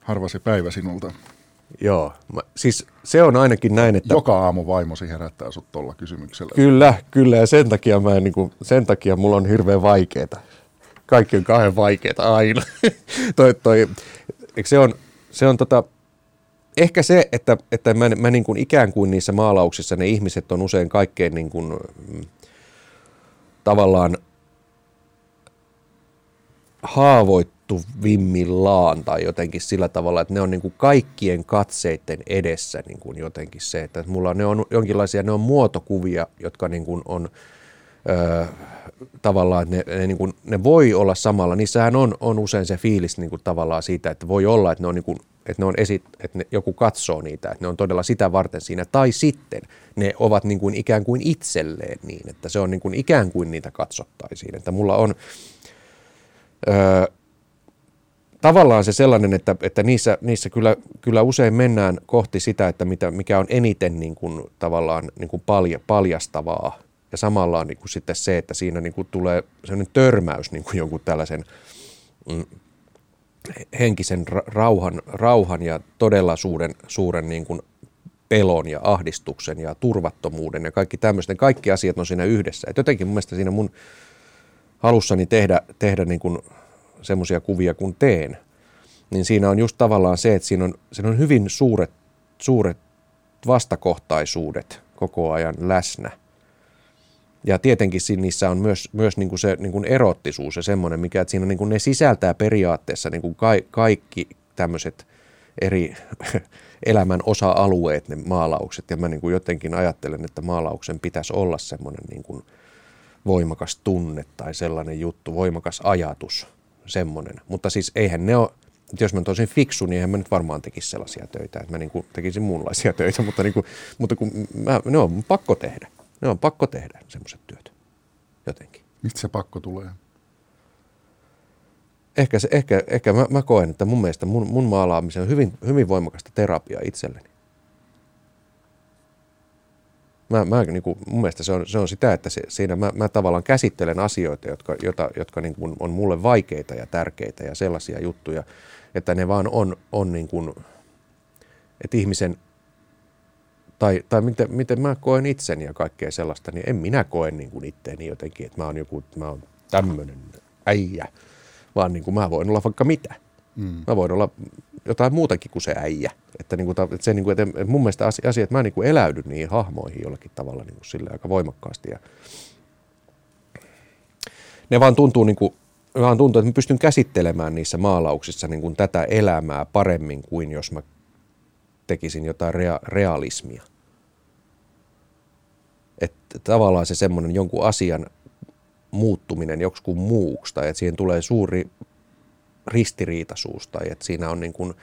harva se päivä sinulta. Joo, mä, siis se on ainakin näin, että... Joka aamu vaimosi herättää sut tuolla kysymyksellä. Kyllä, kyllä, ja sen takia, mä en, niin kuin, sen takia mulla on hirveän vaikeeta. Kaikki on kauhean vaikeeta aina. toi, toi, se on, se on tota, ehkä se, että, että mä, mä niin kuin ikään kuin niissä maalauksissa ne ihmiset on usein kaikkein niin kuin, mm, tavallaan haavoittuvimmillaan tai jotenkin sillä tavalla, että ne on niin kuin kaikkien katseiden edessä niin kuin jotenkin se, että mulla ne on jonkinlaisia, ne on muotokuvia, jotka niin kuin on ö, tavallaan, että ne, ne, niin kuin, ne voi olla samalla, niissähän on, on usein se fiilis niin kuin tavallaan siitä, että voi olla, että ne on niin kuin, että, ne on esi- että ne, joku katsoo niitä, että ne on todella sitä varten siinä, tai sitten ne ovat niin kuin ikään kuin itselleen niin, että se on niin kuin ikään kuin niitä katsottaisiin, että mulla on Tavallaan se sellainen, että, että niissä, niissä kyllä, kyllä usein mennään kohti sitä, että mitä, mikä on eniten niin kuin, tavallaan niin kuin palja, paljastavaa. Ja samalla on niin kuin sitten se, että siinä niin kuin tulee sellainen törmäys niin kuin jonkun tällaisen mm, henkisen rauhan, rauhan ja todella suuren, suuren niin kuin pelon ja ahdistuksen ja turvattomuuden ja kaikki tämmöisten. Kaikki asiat on siinä yhdessä. Et jotenkin mun mielestä siinä mun halussani tehdä, tehdä niin kuin semmoisia kuvia kuin teen, niin siinä on just tavallaan se, että siinä on, siinä on hyvin suuret, suuret vastakohtaisuudet koko ajan läsnä. Ja tietenkin niissä on myös, myös niin kuin se niin kuin erottisuus ja semmoinen, mikä että siinä niin kuin ne sisältää periaatteessa niin kuin ka, kaikki tämmöiset eri elämän osa-alueet, ne maalaukset. Ja mä niin kuin jotenkin ajattelen, että maalauksen pitäisi olla semmoinen niin kuin voimakas tunne tai sellainen juttu, voimakas ajatus, semmoinen. Mutta siis eihän ne ole, jos mä tosin fiksu, niin eihän mä nyt varmaan tekisi sellaisia töitä, että mä niin kuin tekisin muunlaisia töitä, mutta, niin kuin, mutta kun mä, ne on pakko tehdä. Ne on pakko tehdä semmoiset työt jotenkin. Mistä se pakko tulee? Ehkä, se, ehkä, ehkä mä, mä koen, että mun mielestä mun, mun maalaamisen on hyvin, hyvin voimakasta terapiaa itselleni. Mä, mä, niin kuin, mun mielestä se on, se on sitä, että se, siinä mä, mä tavallaan käsittelen asioita, jotka, jota, jotka niin kuin on mulle vaikeita ja tärkeitä ja sellaisia juttuja, että ne vaan on, on niin kuin, että ihmisen, tai, tai miten, miten mä koen itseni ja kaikkea sellaista, niin en minä koe niin kuin itteeni jotenkin, että mä oon joku, mä oon tämmöinen äijä, vaan niin kuin mä voin olla vaikka mitä. Mm. Mä voin olla jotain muutakin kuin se äijä. Että, niin kuin, että se, niin kuin, että mun mielestä asia, että mä niin kuin eläydyn niihin hahmoihin jollakin tavalla niin kuin sille aika voimakkaasti. Ja ne vaan tuntuu, niin kuin, vaan tuntuu, että mä pystyn käsittelemään niissä maalauksissa niin kuin tätä elämää paremmin kuin jos mä tekisin jotain rea- realismia. Että tavallaan se semmoinen jonkun asian muuttuminen joksikin muuksi tai että siihen tulee suuri ristiriitaisuus tai että siinä on niin kuin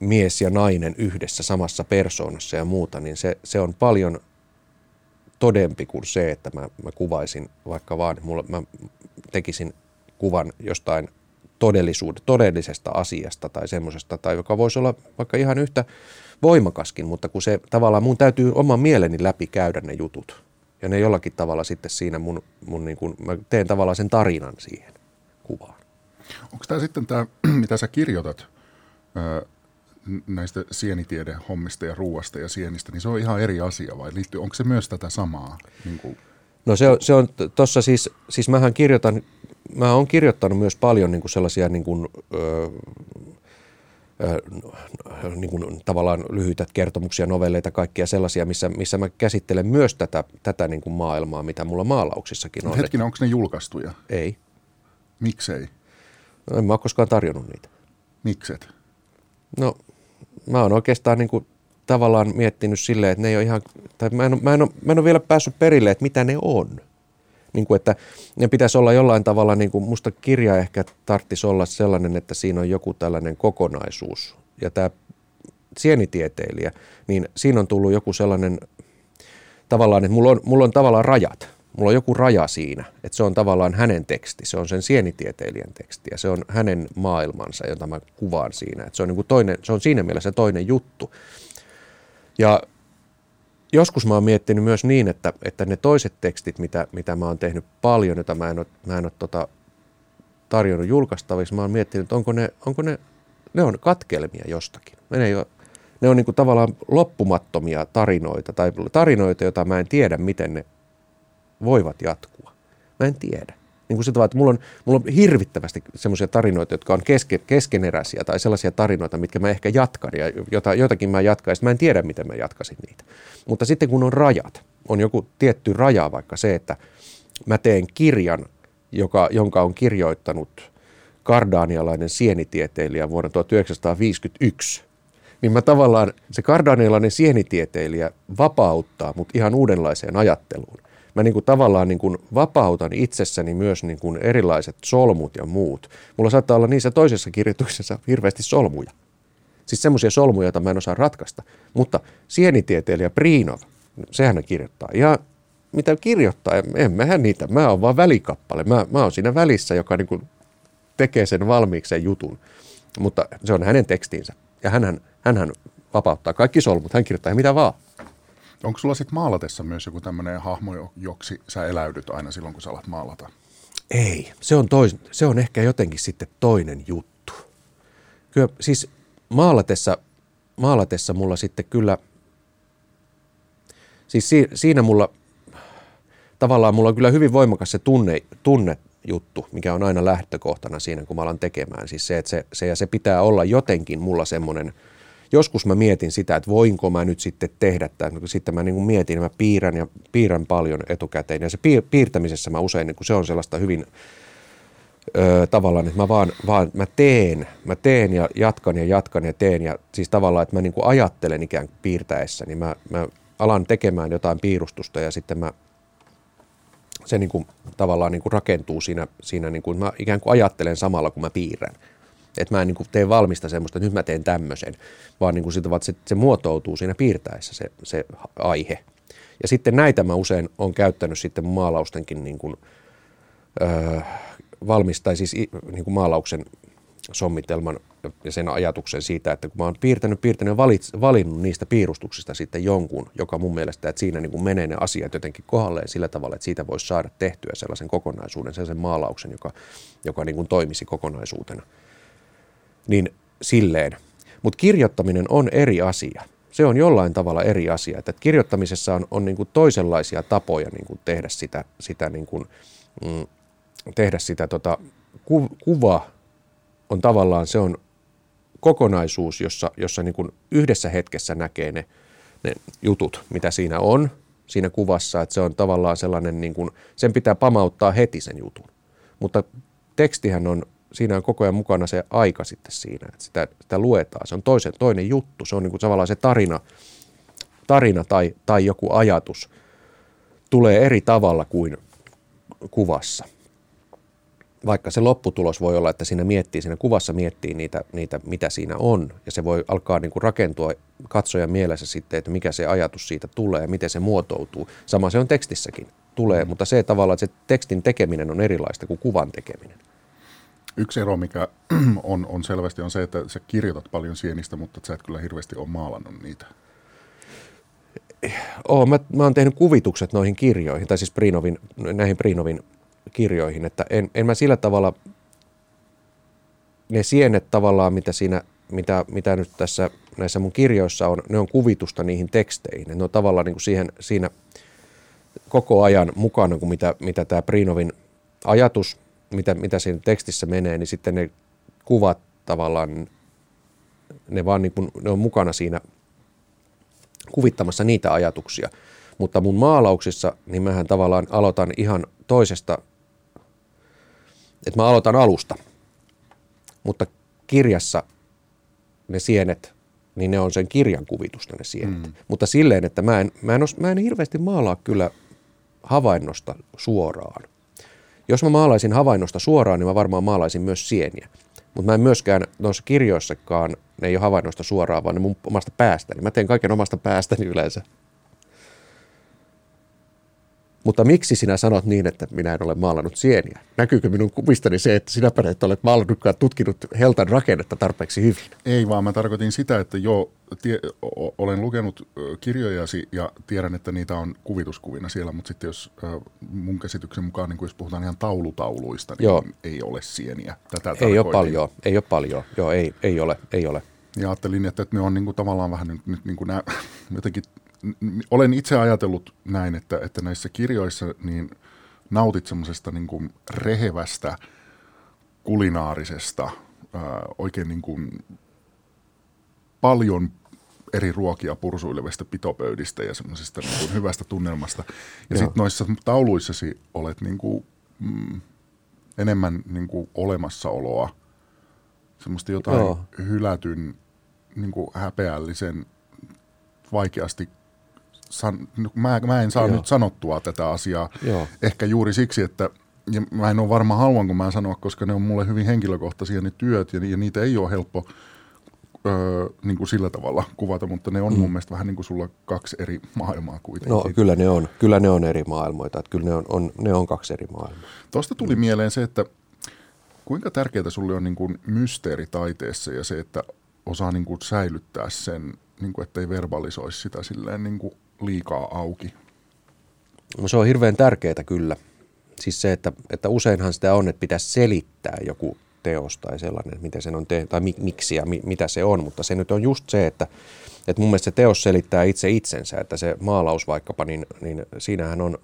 mies ja nainen yhdessä samassa persoonassa ja muuta, niin se, se on paljon todempi kuin se, että mä, mä kuvaisin vaikka vaan, mulla, mä tekisin kuvan jostain todellisuuden, todellisesta asiasta tai semmoisesta, tai joka voisi olla vaikka ihan yhtä voimakaskin, mutta kun se tavallaan mun täytyy oman mieleni läpi käydä ne jutut. Ja ne jollakin tavalla sitten siinä mun, mun niin kuin, mä teen tavallaan sen tarinan siihen kuvaan. Onko tämä sitten tämä, mitä sä kirjoitat näistä sienitiedehommista ja ruuasta ja sienistä, niin se on ihan eri asia vai liittyy, onko se myös tätä samaa? Niin kuin? No se on, se on tuossa siis, siis mähän kirjoitan, mä oon kirjoittanut myös paljon niin kuin sellaisia niin kuin, ö, niin kuin tavallaan lyhyitä kertomuksia, novelleita, kaikkia sellaisia, missä, missä mä käsittelen myös tätä, tätä niin kuin maailmaa, mitä mulla maalauksissakin on. Hetkinen, onko ne julkaistuja? Ei. Miksei? En mä ole koskaan tarjonnut niitä. Mikset? No, mä oon oikeastaan niin kuin tavallaan miettinyt silleen, että ne ei ole ihan, tai mä en, mä en, ole, mä en ole vielä päässyt perille, että mitä ne on. Niin kuin, että ne pitäisi olla jollain tavalla, niin kuin musta kirja ehkä tarttisi olla sellainen, että siinä on joku tällainen kokonaisuus. Ja tämä sienitieteilijä, niin siinä on tullut joku sellainen tavallaan, että mulla on, mulla on tavallaan rajat. Mulla on joku raja siinä, että se on tavallaan hänen teksti, se on sen sienitieteilijän teksti ja se on hänen maailmansa, jota mä kuvaan siinä. Että se, on niin kuin toinen, se on siinä mielessä toinen juttu. Ja joskus mä oon miettinyt myös niin, että, että ne toiset tekstit, mitä, mitä mä oon tehnyt paljon, joita mä en ole, mä en ole tota, tarjonnut julkaistaviksi, mä oon miettinyt, että onko ne, onko ne, ne on katkelmia jostakin. Ne, ei ole, ne on niin kuin tavallaan loppumattomia tarinoita tai tarinoita, joita mä en tiedä, miten ne voivat jatkua. Mä en tiedä. Niin kuin se tavalla, että mulla on, mulla on hirvittävästi semmoisia tarinoita, jotka on keske, keskeneräisiä tai sellaisia tarinoita, mitkä mä ehkä jatkan ja jota, jotakin mä jatkaisin. Mä en tiedä, miten mä jatkaisin niitä. Mutta sitten kun on rajat, on joku tietty raja, vaikka se, että mä teen kirjan, joka, jonka on kirjoittanut kardaanialainen sienitieteilijä vuonna 1951, niin mä tavallaan, se kardaanialainen sienitieteilijä vapauttaa mut ihan uudenlaiseen ajatteluun mä niin kuin tavallaan niin kuin vapautan itsessäni myös niin kuin erilaiset solmut ja muut. Mulla saattaa olla niissä toisessa kirjoituksessa hirveästi solmuja. Siis semmoisia solmuja, joita mä en osaa ratkaista. Mutta sienitieteilijä Priinov, sehän kirjoittaa. Ja mitä kirjoittaa, en mähän niitä, mä oon vaan välikappale. Mä, mä oon siinä välissä, joka niin kuin tekee sen valmiiksi sen jutun. Mutta se on hänen tekstinsä. Ja hänhän, hänhän vapauttaa kaikki solmut, hän kirjoittaa mitä vaan. Onko sulla sitten maalatessa myös joku tämmöinen hahmo, joksi sä eläydyt aina silloin, kun sä alat maalata? Ei, se on, tois, se on ehkä jotenkin sitten toinen juttu. Kyllä siis maalatessa, maalatessa mulla sitten kyllä, siis si, siinä mulla, tavallaan mulla on kyllä hyvin voimakas se tunne, tunne juttu, mikä on aina lähtökohtana siinä, kun mä alan tekemään. Siis se, että se, se, ja se pitää olla jotenkin mulla semmoinen, joskus mä mietin sitä, että voinko mä nyt sitten tehdä tämän. Sitten mä niin kuin mietin, mä piirrän ja piirrän paljon etukäteen. Ja se piirtämisessä mä usein, niin kuin se on sellaista hyvin ö, tavallaan, että mä vaan, vaan mä teen, mä teen ja jatkan ja jatkan ja teen. Ja siis tavallaan, että mä niin kuin ajattelen ikään kuin piirtäessä, niin mä, mä alan tekemään jotain piirustusta ja sitten mä se niin kuin, tavallaan niin kuin rakentuu siinä, siinä niin kuin, mä ikään kuin ajattelen samalla, kun mä piirrän. Että mä en niin kuin tee valmista semmoista, että nyt mä teen tämmöisen, vaan niin kuin sitä, että se, se muotoutuu siinä piirtäessä se, se aihe. Ja sitten näitä mä usein on käyttänyt sitten maalaustenkin niin kuin, öö, valmistaa, siis niin kuin maalauksen sommitelman ja sen ajatuksen siitä, että kun mä oon piirtänyt, piirtänyt ja valinnut niistä piirustuksista sitten jonkun, joka mun mielestä, että siinä niin kuin menee ne asiat jotenkin kohdalleen sillä tavalla, että siitä voisi saada tehtyä sellaisen kokonaisuuden, sellaisen maalauksen, joka, joka niin kuin toimisi kokonaisuutena. Niin silleen. Mutta kirjoittaminen on eri asia. Se on jollain tavalla eri asia. Että kirjoittamisessa on, on niin kuin toisenlaisia tapoja niin kuin tehdä sitä, sitä, niin kuin, mm, tehdä sitä tota, ku, kuva on tavallaan se on kokonaisuus, jossa, jossa niin kuin yhdessä hetkessä näkee ne, ne jutut, mitä siinä on siinä kuvassa, että se on tavallaan sellainen, niin kuin, sen pitää pamauttaa heti sen jutun. Mutta tekstihän on, siinä on koko ajan mukana se aika sitten siinä, että sitä, sitä luetaan. Se on toisen, toinen juttu, se on niin kuin tavallaan se tarina, tarina tai, tai joku ajatus tulee eri tavalla kuin kuvassa vaikka se lopputulos voi olla, että siinä miettii, siinä kuvassa miettii niitä, niitä mitä siinä on, ja se voi alkaa niin kuin rakentua katsojan mielessä sitten, että mikä se ajatus siitä tulee ja miten se muotoutuu. Sama se on tekstissäkin tulee, mutta se tavalla, että se tekstin tekeminen on erilaista kuin kuvan tekeminen. Yksi ero, mikä on, on selvästi, on se, että sä kirjoitat paljon sienistä, mutta sä et kyllä hirveästi ole maalannut niitä. Oo, mä, mä oon tehnyt kuvitukset noihin kirjoihin, tai siis Priinovin, näihin Priinovin kirjoihin, että en, en mä sillä tavalla, ne sienet tavallaan, mitä siinä, mitä, mitä nyt tässä näissä mun kirjoissa on, ne on kuvitusta niihin teksteihin. Ne on tavallaan niin kuin siihen, siinä koko ajan mukana, kuin mitä, mitä tämä Priinovin ajatus, mitä, mitä siinä tekstissä menee, niin sitten ne kuvat tavallaan, ne vaan niin kuin, ne on mukana siinä kuvittamassa niitä ajatuksia. Mutta mun maalauksissa, niin mähän tavallaan aloitan ihan toisesta että mä aloitan alusta. Mutta kirjassa ne sienet, niin ne on sen kirjan kuvitusta ne sienet. Mm. Mutta silleen, että mä en, mä, en os, mä en hirveästi maalaa kyllä havainnosta suoraan. Jos mä maalaisin havainnosta suoraan, niin mä varmaan maalaisin myös sieniä. Mutta mä en myöskään noissa kirjoissakaan, ne ei ole havainnosta suoraan, vaan ne mun omasta päästäni. Mä teen kaiken omasta päästäni yleensä. Mutta miksi sinä sanot niin, että minä en ole maalannut sieniä? Näkyykö minun kuvistani se, että sinä et ole maalannutkaan tutkinut Heltan rakennetta tarpeeksi hyvin? Ei, vaan mä tarkoitin sitä, että jo tie, olen lukenut kirjojasi ja tiedän, että niitä on kuvituskuvina siellä, mutta sitten jos mun käsityksen mukaan, niin jos puhutaan ihan taulutauluista, niin Joo. ei ole sieniä. Tätä ei ole paljon, ei ole paljon. Joo, ei, ei ole, ei ole. Ja ajattelin, että, että ne on niin kuin tavallaan vähän nyt, nyt niin kuin nämä, jotenkin olen itse ajatellut näin, että, että näissä kirjoissa niin nautit semmoisesta niin kuin rehevästä, kulinaarisesta, ää, oikein niin kuin paljon eri ruokia pursuilevista pitopöydistä ja semmoisesta niin kuin hyvästä tunnelmasta. Ja sitten noissa tauluissasi olet niin kuin, mm, enemmän niin kuin olemassaoloa, semmoista jotain Joo. hylätyn, niin kuin häpeällisen, vaikeasti san, mä, mä en saa Joo. nyt sanottua tätä asiaa. Joo. Ehkä juuri siksi, että ja mä en ole varma haluanko mä sanoa, koska ne on mulle hyvin henkilökohtaisia ne työt ja, ja niitä ei ole helppo öö, niin kuin sillä tavalla kuvata, mutta ne on mm. mun mielestä vähän niin kuin sulla kaksi eri maailmaa kuitenkin. No kyllä ne on, kyllä ne on eri maailmoita, että kyllä ne on, on, ne on kaksi eri maailmaa. Tuosta tuli mm. mieleen se, että kuinka tärkeää sulle on niin kuin mysteeri taiteessa ja se, että osaa niin kuin säilyttää sen, niin kuin ettei verbalisoisi sitä silleen niin kuin liikaa auki? No se on hirveän tärkeää kyllä. Siis se, että, että useinhan sitä on, että pitäisi selittää joku teos tai sellainen, että miten sen on tehty, tai miksi ja mi, mitä se on, mutta se nyt on just se, että, että mun mielestä se teos selittää itse itsensä, että se maalaus vaikkapa, niin, niin siinähän on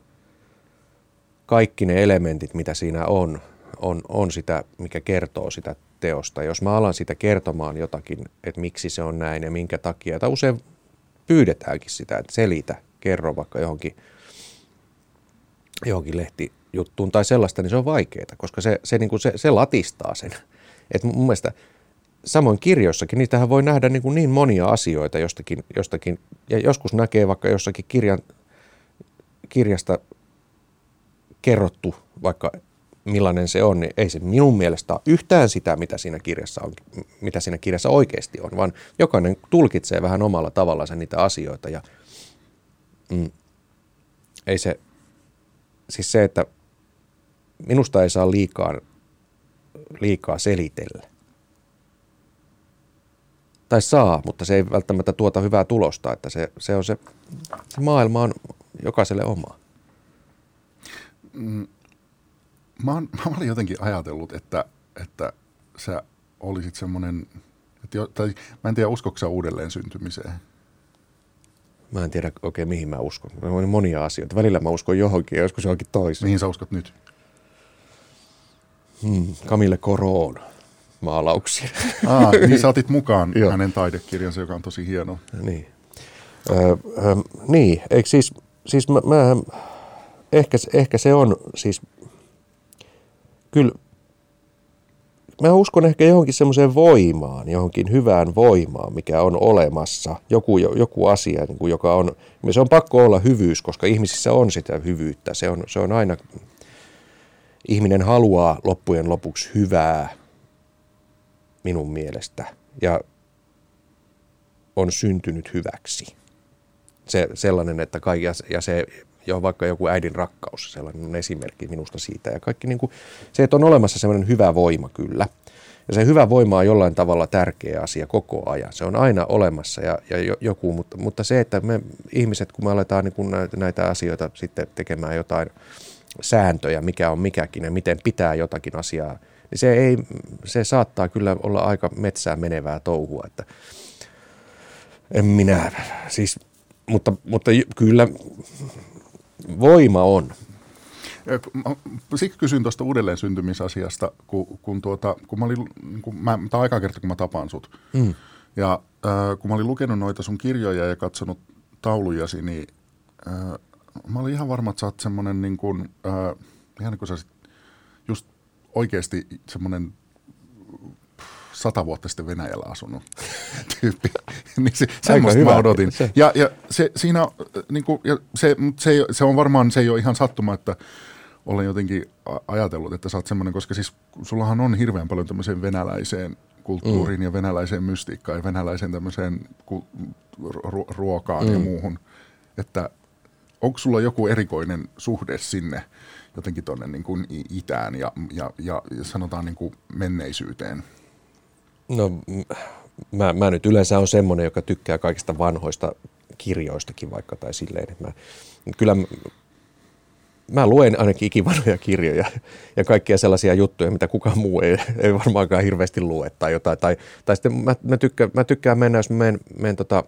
kaikki ne elementit, mitä siinä on, on, on sitä, mikä kertoo sitä teosta. Jos mä alan sitä kertomaan jotakin, että miksi se on näin ja minkä takia, tai usein pyydetäänkin sitä, että selitä, kerro vaikka johonkin, johonkin lehtijuttuun tai sellaista, niin se on vaikeaa, koska se, se, niin kuin se, se latistaa sen. Et mun mielestä samoin kirjoissakin, niitähän voi nähdä niin, kuin niin monia asioita jostakin, jostakin, ja joskus näkee vaikka jossakin kirjan, kirjasta kerrottu vaikka millainen se on, niin ei se minun mielestä ole yhtään sitä, mitä siinä kirjassa, on, mitä siinä kirjassa oikeasti on, vaan jokainen tulkitsee vähän omalla tavallaan niitä asioita ja mm, ei se, siis se, että minusta ei saa liikaa, liikaa selitellä. Tai saa, mutta se ei välttämättä tuota hyvää tulosta, että se, se on se, se maailma on jokaiselle oma. Mm, mä, oon, mä olin jotenkin ajatellut, että, että sä olisit semmoinen, että jo, tai mä en tiedä uskoksi sä uudelleen syntymiseen. Mä en tiedä oikein mihin mä uskon. Mä on monia asioita. Välillä mä uskon johonkin ja joskus johonkin toiseen. Mihin sä uskot nyt? Hmm, Camille Coroon maalauksia. Aa, niin sä otit mukaan hänen taidekirjansa, joka on tosi hieno. Niin. Öö, öö, niin, eikö siis, siis mä, mä, ehkä, ehkä se on siis kyllä mä uskon ehkä johonkin semmoiseen voimaan, johonkin hyvään voimaan, mikä on olemassa. Joku, joku asia, niin kuin joka on, se on pakko olla hyvyys, koska ihmisissä on sitä hyvyyttä. Se on, se on aina, ihminen haluaa loppujen lopuksi hyvää minun mielestä ja on syntynyt hyväksi. Se, sellainen, että kaikki, ja se jo vaikka joku äidin rakkaus, sellainen esimerkki minusta siitä. Ja kaikki niin kuin, se, että on olemassa sellainen hyvä voima kyllä. Ja se hyvä voima on jollain tavalla tärkeä asia koko ajan. Se on aina olemassa ja, ja joku, mutta, mutta se, että me ihmiset, kun me aletaan niin näitä, näitä asioita sitten tekemään jotain sääntöjä, mikä on mikäkin ja miten pitää jotakin asiaa, niin se, ei, se saattaa kyllä olla aika metsään menevää touhua. Että en minä, siis, mutta, mutta kyllä voima on. Siksi kysyn tuosta uudelleen syntymisasiasta, kun, kun, tuota, kun mä olin, kun mä, tämä aika kerta, kun mä tapaan sut. Mm. Ja äh, kun mä olin lukenut noita sun kirjoja ja katsonut taulujasi, niin äh, mä olin ihan varma, että sä oot semmoinen niin kuin, äh, ihan niin kuin sä just oikeasti semmoinen sata vuotta sitten Venäjällä asunut tyyppi. niin se, semmoista hyvä. mä odotin. Se. Ja, ja se, siinä, äh, niin kuin, ja se, se, se, on varmaan, se ei ole ihan sattuma, että olen jotenkin ajatellut, että sä oot semmoinen, koska siis sullahan on hirveän paljon tämmöiseen venäläiseen kulttuuriin mm. ja venäläiseen mystiikkaan ja venäläiseen tämmöiseen ku, ru, ruokaan mm. ja muuhun. Että onko sulla joku erikoinen suhde sinne jotenkin tuonne niin kuin itään ja, ja, ja sanotaan niin kuin menneisyyteen? No mä, mä nyt yleensä on semmoinen, joka tykkää kaikista vanhoista kirjoistakin vaikka tai silleen, että mä, kyllä mä luen ainakin ikivanhoja kirjoja ja kaikkia sellaisia juttuja, mitä kukaan muu ei, ei varmaankaan hirveästi lue tai jotain. Tai, tai sitten mä, mä, tykkään, mä tykkään mennä, jos mä menen, menen tota,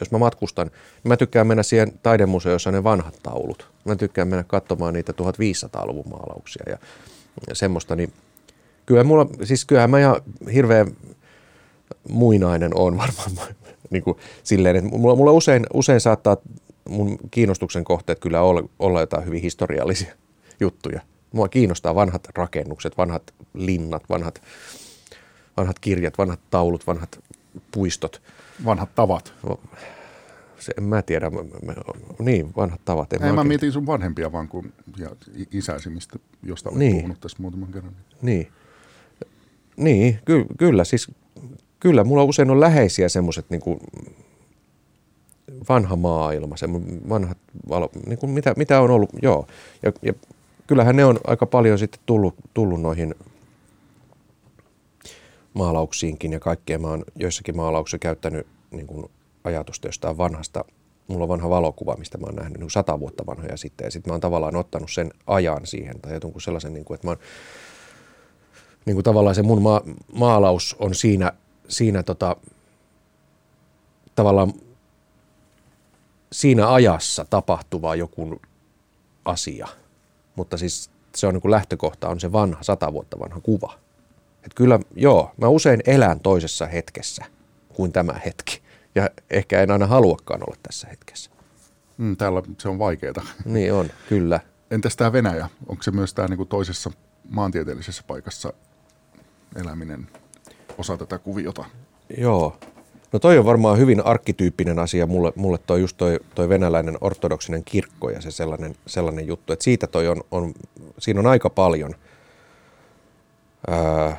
jos mä matkustan, niin mä tykkään mennä siihen taidemuseoon, jossa on ne vanhat taulut. Mä tykkään mennä katsomaan niitä 1500-luvun maalauksia ja, ja semmoista, niin kyllä mulla, siis kyllähän mä ihan hirveän muinainen on varmaan niin kuin silleen, että mulla, mulla usein, usein saattaa mun kiinnostuksen kohteet kyllä olla, olla jotain hyvin historiallisia juttuja. Mua kiinnostaa vanhat rakennukset, vanhat linnat, vanhat, vanhat kirjat, vanhat taulut, vanhat puistot. Vanhat tavat. Se, en mä tiedä. Mä, mä, niin, vanhat tavat. En Ei, mä, mä mietin sun vanhempia vaan kuin ja isäsi, mistä, josta olet niin. puhunut tässä muutaman kerran. Niin. Niin, ky- kyllä. Siis, kyllä, mulla usein on läheisiä semmoiset niin vanha maailma, vanhat valo, niin kuin mitä, mitä on ollut, joo. Ja, ja kyllähän ne on aika paljon sitten tullut, tullut noihin maalauksiinkin ja kaikkea. Mä oon joissakin maalauksissa käyttänyt niin kuin ajatusta jostain vanhasta. Mulla on vanha valokuva, mistä mä oon nähnyt niin sata vuotta vanhoja sitten. Ja sitten mä oon tavallaan ottanut sen ajan siihen tai jonkun sellaisen, niin kuin, että mä oon niin kuin tavallaan se mun ma- maalaus on siinä, siinä tota, tavallaan siinä ajassa tapahtuva joku asia. Mutta siis se on niin kuin lähtökohta, on se vanha, sata vuotta vanha kuva. Että kyllä, joo, mä usein elän toisessa hetkessä kuin tämä hetki. Ja ehkä en aina haluakaan olla tässä hetkessä. Mm, täällä se on vaikeaa. Niin on, kyllä. Entäs tämä Venäjä? Onko se myös tämä niinku toisessa maantieteellisessä paikassa eläminen osa tätä kuviota? Joo. No toi on varmaan hyvin arkkityyppinen asia mulle, mulle toi just toi, toi venäläinen ortodoksinen kirkko ja se sellainen, sellainen juttu, että siitä toi on, on, siinä on aika paljon, ää,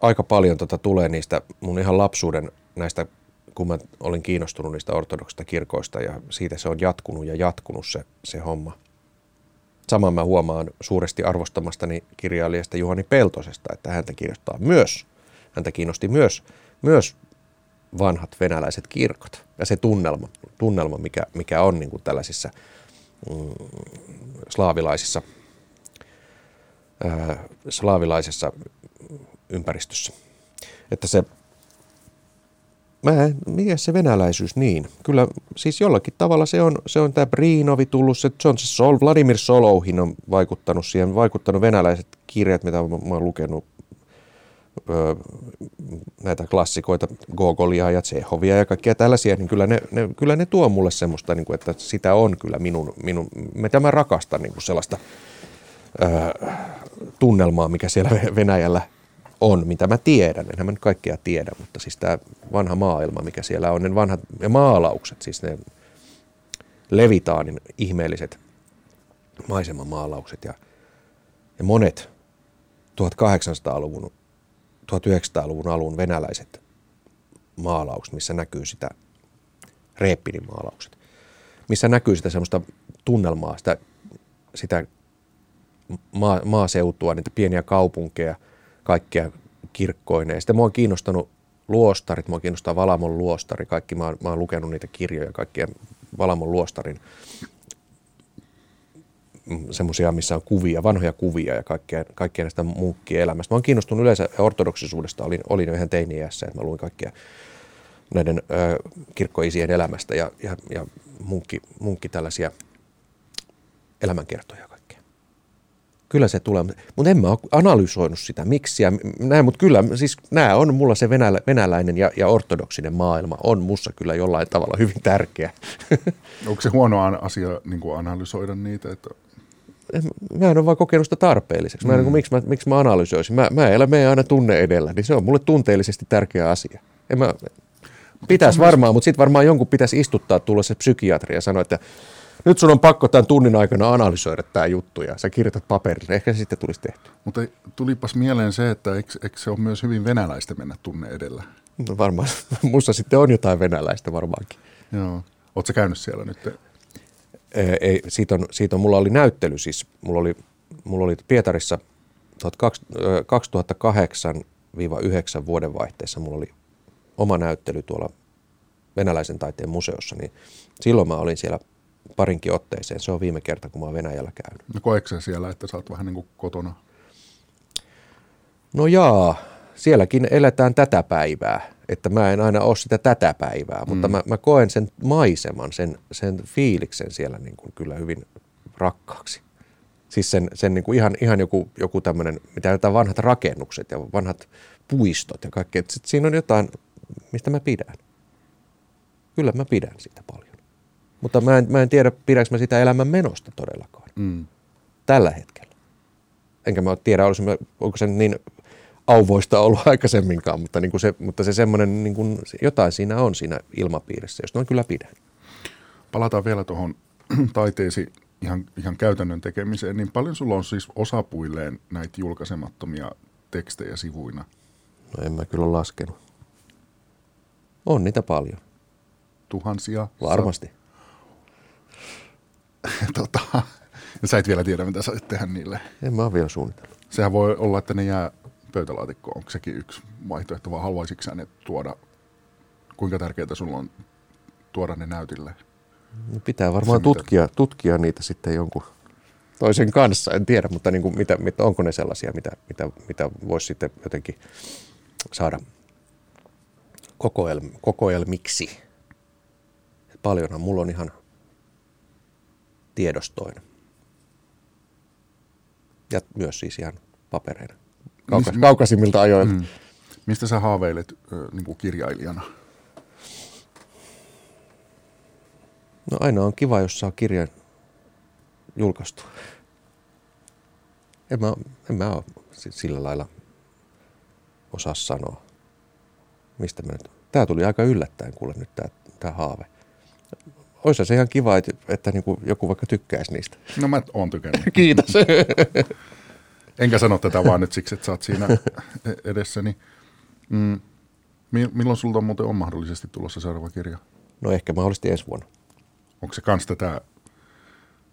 aika paljon tota tulee niistä mun ihan lapsuuden näistä, kun mä olin kiinnostunut niistä ortodoksista kirkoista ja siitä se on jatkunut ja jatkunut se, se homma. Saman mä huomaan suuresti arvostamastani kirjailijasta Juhani Peltosesta, että häntä kirjoittaa myös, häntä kiinnosti myös, myös vanhat venäläiset kirkot ja se tunnelma, tunnelma mikä, mikä on niin kuin tällaisissa mm, slaavilaisissa, ää, slaavilaisessa ympäristössä. Että se, mä en, mikä se venäläisyys niin? Kyllä siis jollakin tavalla se on, se on tämä Brinovi tullut, se, se on se Sol, Vladimir Solouhin on vaikuttanut siihen, vaikuttanut venäläiset kirjat, mitä mä, mä oon lukenut näitä klassikoita, Gogolia ja Tsehovia ja kaikkia tällaisia, niin kyllä ne, ne, kyllä ne tuo mulle semmoista, niin kuin, että sitä on kyllä minun, minun mitä mä rakastan niin kuin sellaista ää, tunnelmaa, mikä siellä Venäjällä on, mitä mä tiedän. Enhän mä nyt kaikkea tiedä, mutta siis tämä vanha maailma, mikä siellä on, ne vanhat ne maalaukset, siis ne Levitaanin ihmeelliset maisemamaalaukset ja, ja monet 1800-luvun 1900-luvun alun venäläiset maalaukset, missä näkyy sitä, Reeppinin maalaukset, missä näkyy sitä semmoista tunnelmaa, sitä, sitä maa, maaseutua, niitä pieniä kaupunkeja, kaikkia kirkkoineen. Sitten mua on kiinnostanut luostarit, mua kiinnostaa Valamon luostari, kaikki, mä oon, mä oon lukenut niitä kirjoja, kaikkien Valamon luostarin semmoisia, missä on kuvia, vanhoja kuvia ja kaikkea, kaikkea näistä munkkien elämästä. Mä oon kiinnostunut yleensä ortodoksisuudesta, olin, olin jo ihan teini-iässä, että mä luin kaikkia näiden ö, kirkkoisien elämästä ja, ja, ja munkki, munkki tällaisia elämänkertoja. Kyllä se tulee, mutta en mä ole analysoinut sitä, miksi ja näin, mutta kyllä siis nämä on mulla se venälä, venäläinen ja, ja ortodoksinen maailma on mussa kyllä jollain tavalla hyvin tärkeä. Onko se huono asia niin kuin analysoida niitä, että mä en ole vaan kokenut sitä tarpeelliseksi. Mä en, mm. miksi, mä, miksi mä analysoisin? Mä, mä elän meidän aina tunne edellä, niin se on mulle tunteellisesti tärkeä asia. En mä, pitäisi varmaan, mutta sitten varmaan jonkun pitäisi istuttaa tulla se psykiatri ja sanoa, että nyt sun on pakko tämän tunnin aikana analysoida tämä juttu ja sä kirjoitat paperille. Ehkä se sitten tulisi tehty. Mutta tulipas mieleen se, että eikö, eikö se ole myös hyvin venäläistä mennä tunne edellä? No varmaan. Musta sitten on jotain venäläistä varmaankin. Joo. Oletko käynyt siellä nyt? ei, siitä, on, siitä on, mulla oli näyttely siis, mulla oli, mulla oli Pietarissa 2008-2009 vuodenvaihteessa mulla oli oma näyttely tuolla venäläisen taiteen museossa, niin silloin mä olin siellä parinkin otteeseen. Se on viime kerta, kun mä oon Venäjällä käynyt. No koetko siellä, että sä oot vähän niin kuin kotona? No jaa, sielläkin eletään tätä päivää että mä en aina ole sitä tätä päivää, mutta mm. mä, mä koen sen maiseman, sen, sen fiiliksen siellä niin kuin kyllä hyvin rakkaaksi. Siis sen, sen niin kuin ihan, ihan joku, joku tämmöinen, mitä jotain vanhat rakennukset ja vanhat puistot ja kaikki. Että sit siinä on jotain, mistä mä pidän. Kyllä mä pidän siitä paljon. Mutta mä en, mä en tiedä, pidänkö mä sitä elämän menosta todellakaan. Mm. Tällä hetkellä. Enkä mä tiedä, onko se niin auvoista ollut aikaisemminkaan, mutta, niin kuin se, mutta se semmoinen, niin kuin, jotain siinä on siinä ilmapiirissä, josta mä kyllä pidän. Palataan vielä tuohon taiteesi ihan, ihan käytännön tekemiseen, niin paljon sulla on siis osapuilleen näitä julkaisemattomia tekstejä sivuina? No en mä kyllä laskenut. On niitä paljon. Tuhansia? Varmasti. tota, sä et vielä tiedä, mitä sä tehdä niille. En mä ole vielä suunnitellut. Sehän voi olla, että ne jää pöytälaatikko, onko sekin yksi vaihtoehto, vai haluaisitko sä ne tuoda, kuinka tärkeää sulla on tuoda ne näytille? No pitää varmaan se, tutkia, mitä... tutkia niitä sitten jonkun toisen kanssa, en tiedä, mutta niin kuin mitä, mitä, onko ne sellaisia, mitä, mitä, mitä voisi sitten jotenkin saada kokoelm, kokoelmiksi. Paljonhan mulla on ihan tiedostoina. Ja myös siis ihan papereina. Kaukas, kaukaisimmilta ajoilta. Mm. Mistä sä haaveilet niin kuin kirjailijana? No aina on kiva, jos saa kirjan julkaistu. En mä, en mä ole sillä lailla osaa sanoa. Mistä mä nyt... Tää tuli aika yllättäen kuule nyt tää, tää haave. Olisi se ihan kiva, että, että niin kuin joku vaikka tykkäisi niistä. No mä oon tykännyt. Kiitos. Enkä sano tätä vaan nyt siksi, että sä oot siinä edessäni. Mm. Milloin sulta on muuten on mahdollisesti tulossa seuraava kirja? No ehkä mahdollisesti ensi vuonna. Onko se kans tätä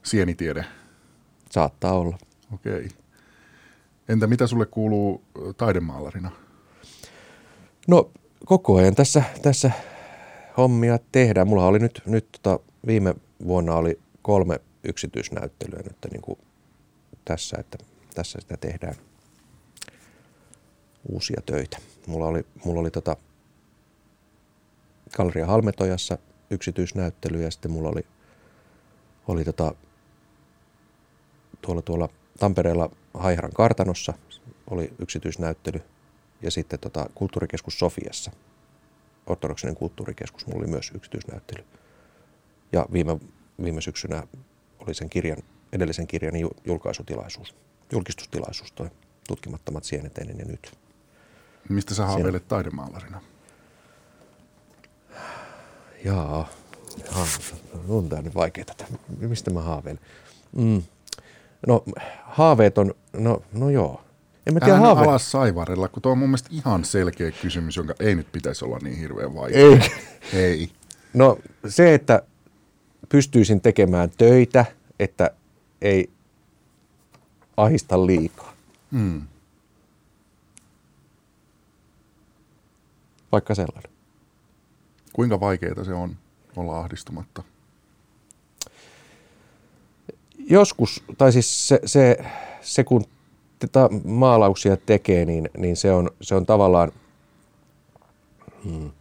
sienitiede? Saattaa olla. Okei. Okay. Entä mitä sulle kuuluu taidemaalarina? No koko ajan tässä, tässä hommia tehdään. Mulla oli nyt, nyt tota, viime vuonna oli kolme yksityisnäyttelyä nyt niin kuin tässä, että tässä sitä tehdään uusia töitä. Mulla oli, mulla oli tota Galleria Halmetojassa yksityisnäyttely ja sitten mulla oli, oli tota, tuolla, tuolla Tampereella Haiharan kartanossa oli yksityisnäyttely ja sitten tota, kulttuurikeskus Sofiassa, ortodoksinen kulttuurikeskus, mulla oli myös yksityisnäyttely. Ja viime, viime syksynä oli sen kirjan, edellisen kirjan julkaisutilaisuus, julkistustilaisuus, toi tutkimattomat sienet ennen ja nyt. Mistä sä haaveilet taidemaalarina? Jaa, jaa on tämä nyt vaikeaa. Mistä mä haaveilen? Mm. No haaveet on, no, no joo. En mä tiedä Älä haave... alas saivarella, kun tuo on mun mielestä ihan selkeä kysymys, jonka ei nyt pitäisi olla niin hirveän vaikea. Ei. ei. No se, että pystyisin tekemään töitä, että ei ahista liikaa. Hmm. Vaikka sellainen. Kuinka vaikeaa se on olla ahdistumatta? Joskus, tai siis se, se, se kun tätä maalauksia tekee, niin, niin se, on, se on tavallaan, hmm,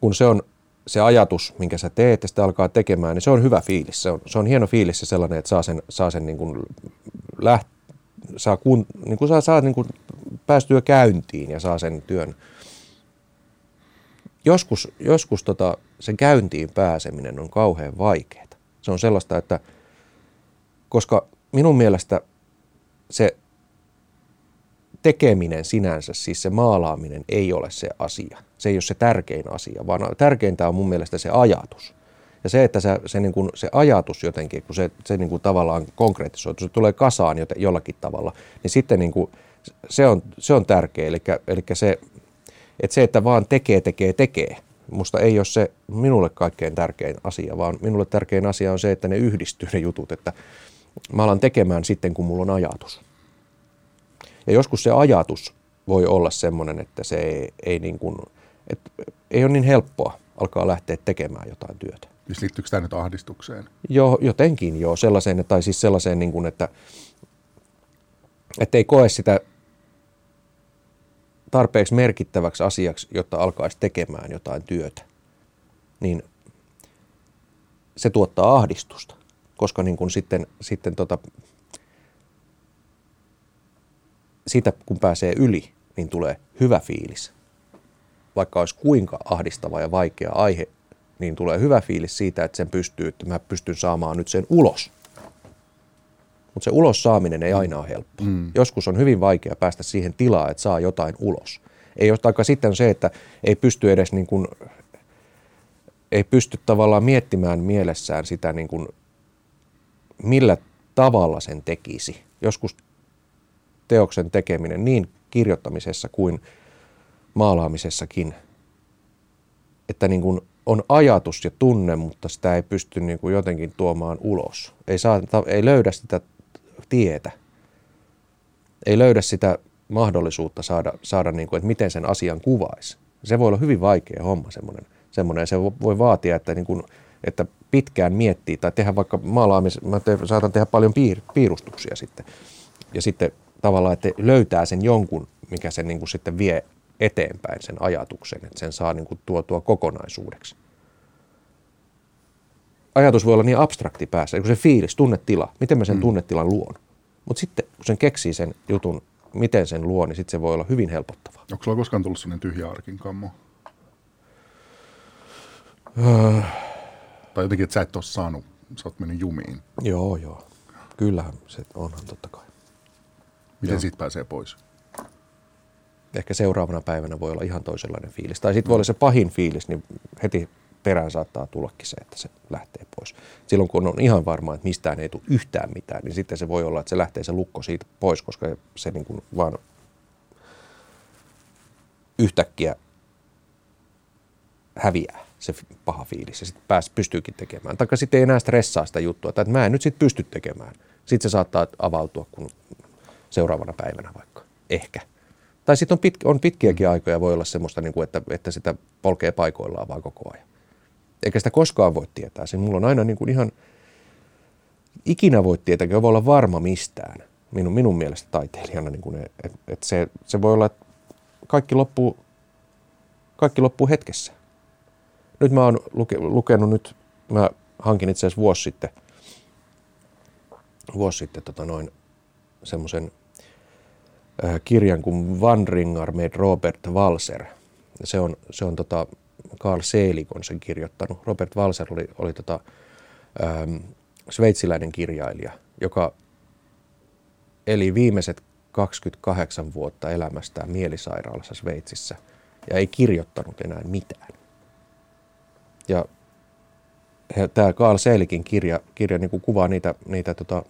kun se on se ajatus, minkä sä teet ja sitä alkaa tekemään, niin se on hyvä fiilis. Se on, se on hieno fiilis se sellainen, että saa sen, saa sen niin kuin läht, saa, kun, niin kuin saa, saa niin kuin päästyä käyntiin ja saa sen työn. Joskus, joskus tota, sen käyntiin pääseminen on kauhean vaikeaa. Se on sellaista, että koska minun mielestä se tekeminen sinänsä, siis se maalaaminen ei ole se asia. Se ei ole se tärkein asia, vaan tärkeintä on mun mielestä se ajatus. Ja se, että se, se, niin kuin, se ajatus jotenkin, kun se, se niin kuin tavallaan konkretisoituu, se tulee kasaan joten, jollakin tavalla, niin sitten niin kuin, se, on, se on tärkeä. Eli, eli se, että se, että vaan tekee, tekee, tekee, musta ei ole se minulle kaikkein tärkein asia, vaan minulle tärkein asia on se, että ne yhdistyy ne jutut, että mä alan tekemään sitten, kun mulla on ajatus. Ja joskus se ajatus voi olla semmoinen, että se ei, ei, niin kuin, että ei ole niin helppoa alkaa lähteä tekemään jotain työtä. Siis liittyykö tämä nyt ahdistukseen? Joo, jotenkin joo. Sellaiseen, tai siis sellaiseen, niin kuin, että, että ei koe sitä tarpeeksi merkittäväksi asiaksi, jotta alkaisi tekemään jotain työtä, niin se tuottaa ahdistusta, koska niin kuin sitten, sitten tota, siitä kun pääsee yli, niin tulee hyvä fiilis. Vaikka olisi kuinka ahdistava ja vaikea aihe, niin tulee hyvä fiilis siitä, että sen pystyy, että mä pystyn saamaan nyt sen ulos. Mutta se ulos saaminen ei aina ole helppo. Mm. Joskus on hyvin vaikea päästä siihen tilaan, että saa jotain ulos. Ei ole sitten se, että ei pysty edes niin kuin, ei pysty tavallaan miettimään mielessään sitä niin kuin, millä tavalla sen tekisi. Joskus teoksen tekeminen niin kirjoittamisessa kuin maalaamisessakin, että niin kuin on ajatus ja tunne, mutta sitä ei pysty niin kuin jotenkin tuomaan ulos. Ei, saa, ei löydä sitä tietä. Ei löydä sitä mahdollisuutta saada, saada niin kuin, että miten sen asian kuvaisi. Se voi olla hyvin vaikea homma semmoinen. semmoinen. Se voi vaatia, että, niin kuin, että pitkään miettii tai tehdä vaikka maalaamis, mä te, saatan tehdä paljon piir, piirustuksia sitten. Ja sitten tavallaan, että löytää sen jonkun, mikä sen niin kuin sitten vie eteenpäin sen ajatuksen, että sen saa niin kuin tuotua kokonaisuudeksi. Ajatus voi olla niin abstrakti päässä, kun se fiilis, tunnetila, miten mä sen mm. tunnetilan luon. Mutta sitten kun sen keksii sen jutun, miten sen luo, niin sitten se voi olla hyvin helpottavaa. Onko sulla koskaan tullut sellainen tyhjä arkin kammo? Öö, Tai jotenkin, että sä et ole saanut, sä oot mennyt jumiin. joo, joo. Kyllähän se onhan totta kai. Miten siitä pääsee pois? Ehkä seuraavana päivänä voi olla ihan toisenlainen fiilis. Tai sitten voi olla se pahin fiilis, niin heti perään saattaa tullakin se, että se lähtee pois. Silloin kun on ihan varma, että mistään ei tule yhtään mitään, niin sitten se voi olla, että se lähtee se lukko siitä pois, koska se niin kuin vaan yhtäkkiä häviää se paha fiilis ja sitten pääs, pystyykin tekemään. Taikka sitten ei enää stressaa sitä juttua, että mä en nyt sitten pysty tekemään. Sitten se saattaa avautua kun seuraavana päivänä vaikka. Ehkä. Tai sitten on, pit, on pitkiäkin aikoja, voi olla semmoista, niin kuin, että, että sitä polkee paikoillaan vaan koko ajan. Eikä sitä koskaan voi tietää. Se mulla on aina niin kuin ihan, ikinä voi tietää, eikä voi olla varma mistään. Minun, minun mielestä taiteilijana, niin kuin, että et se, se voi olla, että kaikki loppuu, kaikki loppuu hetkessä. Nyt mä oon luke, lukenut nyt, mä hankin itse asiassa vuosi sitten, vuosi sitten tota noin semmoisen kirjan kuin Vandringar med Robert Walser. Se on, se on tota, Carl Selig on sen kirjoittanut. Robert Walser oli, oli tota, ähm, sveitsiläinen kirjailija, joka eli viimeiset 28 vuotta elämästään mielisairaalassa Sveitsissä ja ei kirjoittanut enää mitään. Ja tämä Carl Seelikin kirja, kirja niin kuvaa niitä, niitä tota,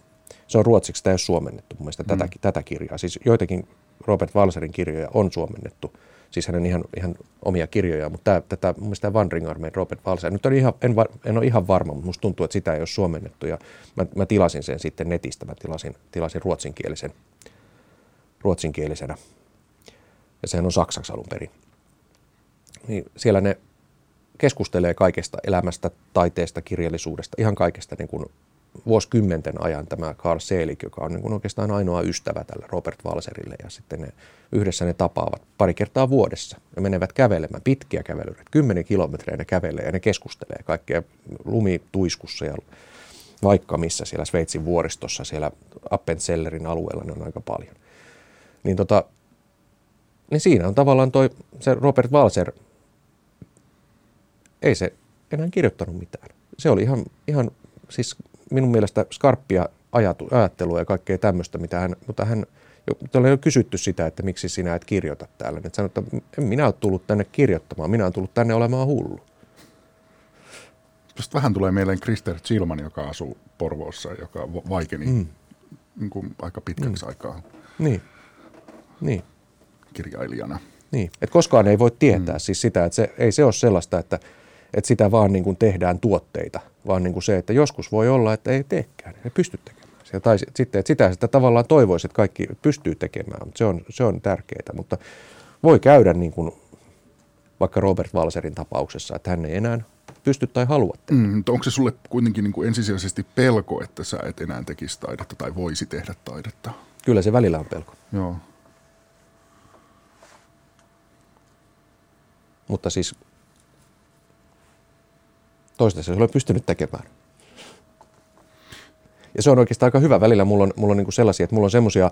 se on ruotsiksi, tämä ei ole suomennettu mun mielestä, mm. tätä, tätä kirjaa. Siis joitakin Robert Walserin kirjoja on suomennettu, siis hänen ihan, ihan omia kirjoja, mutta tämä, tätä, mun mielestä tämä Wandering Army Robert Walser, nyt on ihan, en, va- en ole ihan varma, mutta musta tuntuu, että sitä ei ole suomennettu ja mä, mä tilasin sen sitten netistä, mä tilasin, tilasin ruotsinkielisen, ruotsinkielisenä ja sehän on saksaksi alun perin. Niin siellä ne keskustelee kaikesta elämästä, taiteesta, kirjallisuudesta, ihan kaikesta niin kuin vuosikymmenten ajan tämä Carl Selig, joka on niin kuin oikeastaan ainoa ystävä tälle Robert Walserille ja sitten ne, yhdessä ne tapaavat pari kertaa vuodessa ja menevät kävelemään, pitkiä kävelyitä, kymmenen kilometriä ne kävelee ja ne keskustelee kaikkea lumituiskussa ja vaikka missä siellä Sveitsin vuoristossa, siellä Appenzellerin alueella ne on aika paljon. Niin, tota, niin siinä on tavallaan toi, se Robert Walser, ei se enää kirjoittanut mitään. Se oli ihan, ihan siis minun mielestä skarppia ajatu, ajattelua ja kaikkea tämmöistä, mitä hän, mutta hän, Täällä on jo kysytty sitä, että miksi sinä et kirjoita täällä. Että sanoi, että en minä ole tullut tänne kirjoittamaan, minä olen tullut tänne olemaan hullu. Tuosta vähän tulee mieleen Krister Zilman, joka asuu Porvoossa, joka va- vaikeni mm. niin kuin aika pitkäksi mm. aikaa Niin, niin, kirjailijana. niin. Et koskaan ei voi tietää mm. siis sitä, että se, ei se ole sellaista, että, että sitä vaan niin kuin tehdään tuotteita, vaan niin kuin se, että joskus voi olla, että ei teekään, ei pysty tekemään. Ja tai sit- sitten, että sitä, sitä tavallaan toivoisi, että kaikki pystyy tekemään, mutta se on, se on tärkeää. Mutta voi käydä niin kuin vaikka Robert Walserin tapauksessa, että hän ei enää pysty tai halua tehdä. Mm, mutta onko se sulle kuitenkin niin kuin ensisijaisesti pelko, että sä et enää tekisi taidetta tai voisi tehdä taidetta? Kyllä se välillä on pelko, Joo. mutta siis toistaiseksi olen pystynyt tekemään. Ja se on oikeastaan aika hyvä. Välillä mulla on, mulla on niin sellaisia, että mulla on semmoisia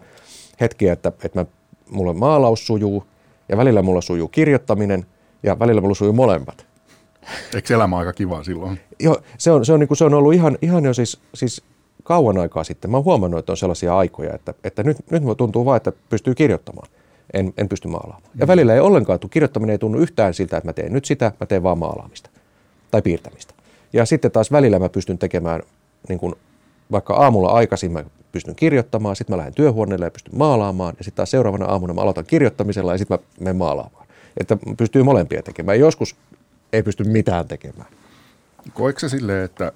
hetkiä, että, että mä, mulla maalaus sujuu ja välillä mulla sujuu kirjoittaminen ja välillä mulla sujuu molemmat. Eikö elämä aika kiva silloin? Joo, se on, se on, niin kuin, se on ollut ihan, ihan jo siis, siis kauan aikaa sitten. Mä oon huomannut, että on sellaisia aikoja, että, että nyt, nyt tuntuu vaan, että pystyy kirjoittamaan. En, en pysty maalaamaan. Ja välillä ei ollenkaan, tuu- kirjoittaminen ei tunnu yhtään siltä, että mä teen nyt sitä, mä teen vaan maalaamista tai piirtämistä. Ja sitten taas välillä mä pystyn tekemään, niin kuin, vaikka aamulla aikaisin mä pystyn kirjoittamaan, sitten mä lähden työhuoneelle ja pystyn maalaamaan, ja sitten taas seuraavana aamuna mä aloitan kirjoittamisella ja sitten mä menen maalaamaan. Että pystyy molempia tekemään. Joskus ei pysty mitään tekemään. Koetko se silleen, että,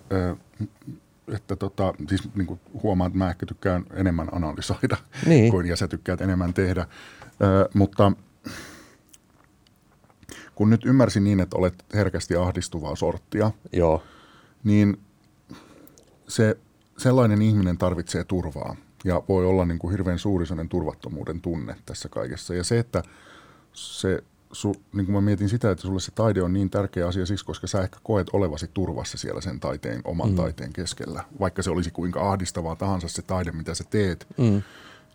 että tota, siis niin kuin huomaan, että mä ehkä tykkään enemmän analysoida Niin. kuin ja sä tykkäät enemmän tehdä, mutta kun nyt ymmärsin niin, että olet herkästi ahdistuvaa sorttia, Joo. niin se sellainen ihminen tarvitsee turvaa ja voi olla niin kuin hirveän suuri sellainen turvattomuuden tunne tässä kaikessa. Ja se, että se su, niin kuin mä mietin sitä, että sulle se taide on niin tärkeä asia siksi, koska sä ehkä koet olevasi turvassa siellä sen taiteen, oman mm. taiteen keskellä. Vaikka se olisi kuinka ahdistavaa tahansa se taide, mitä sä teet, mm.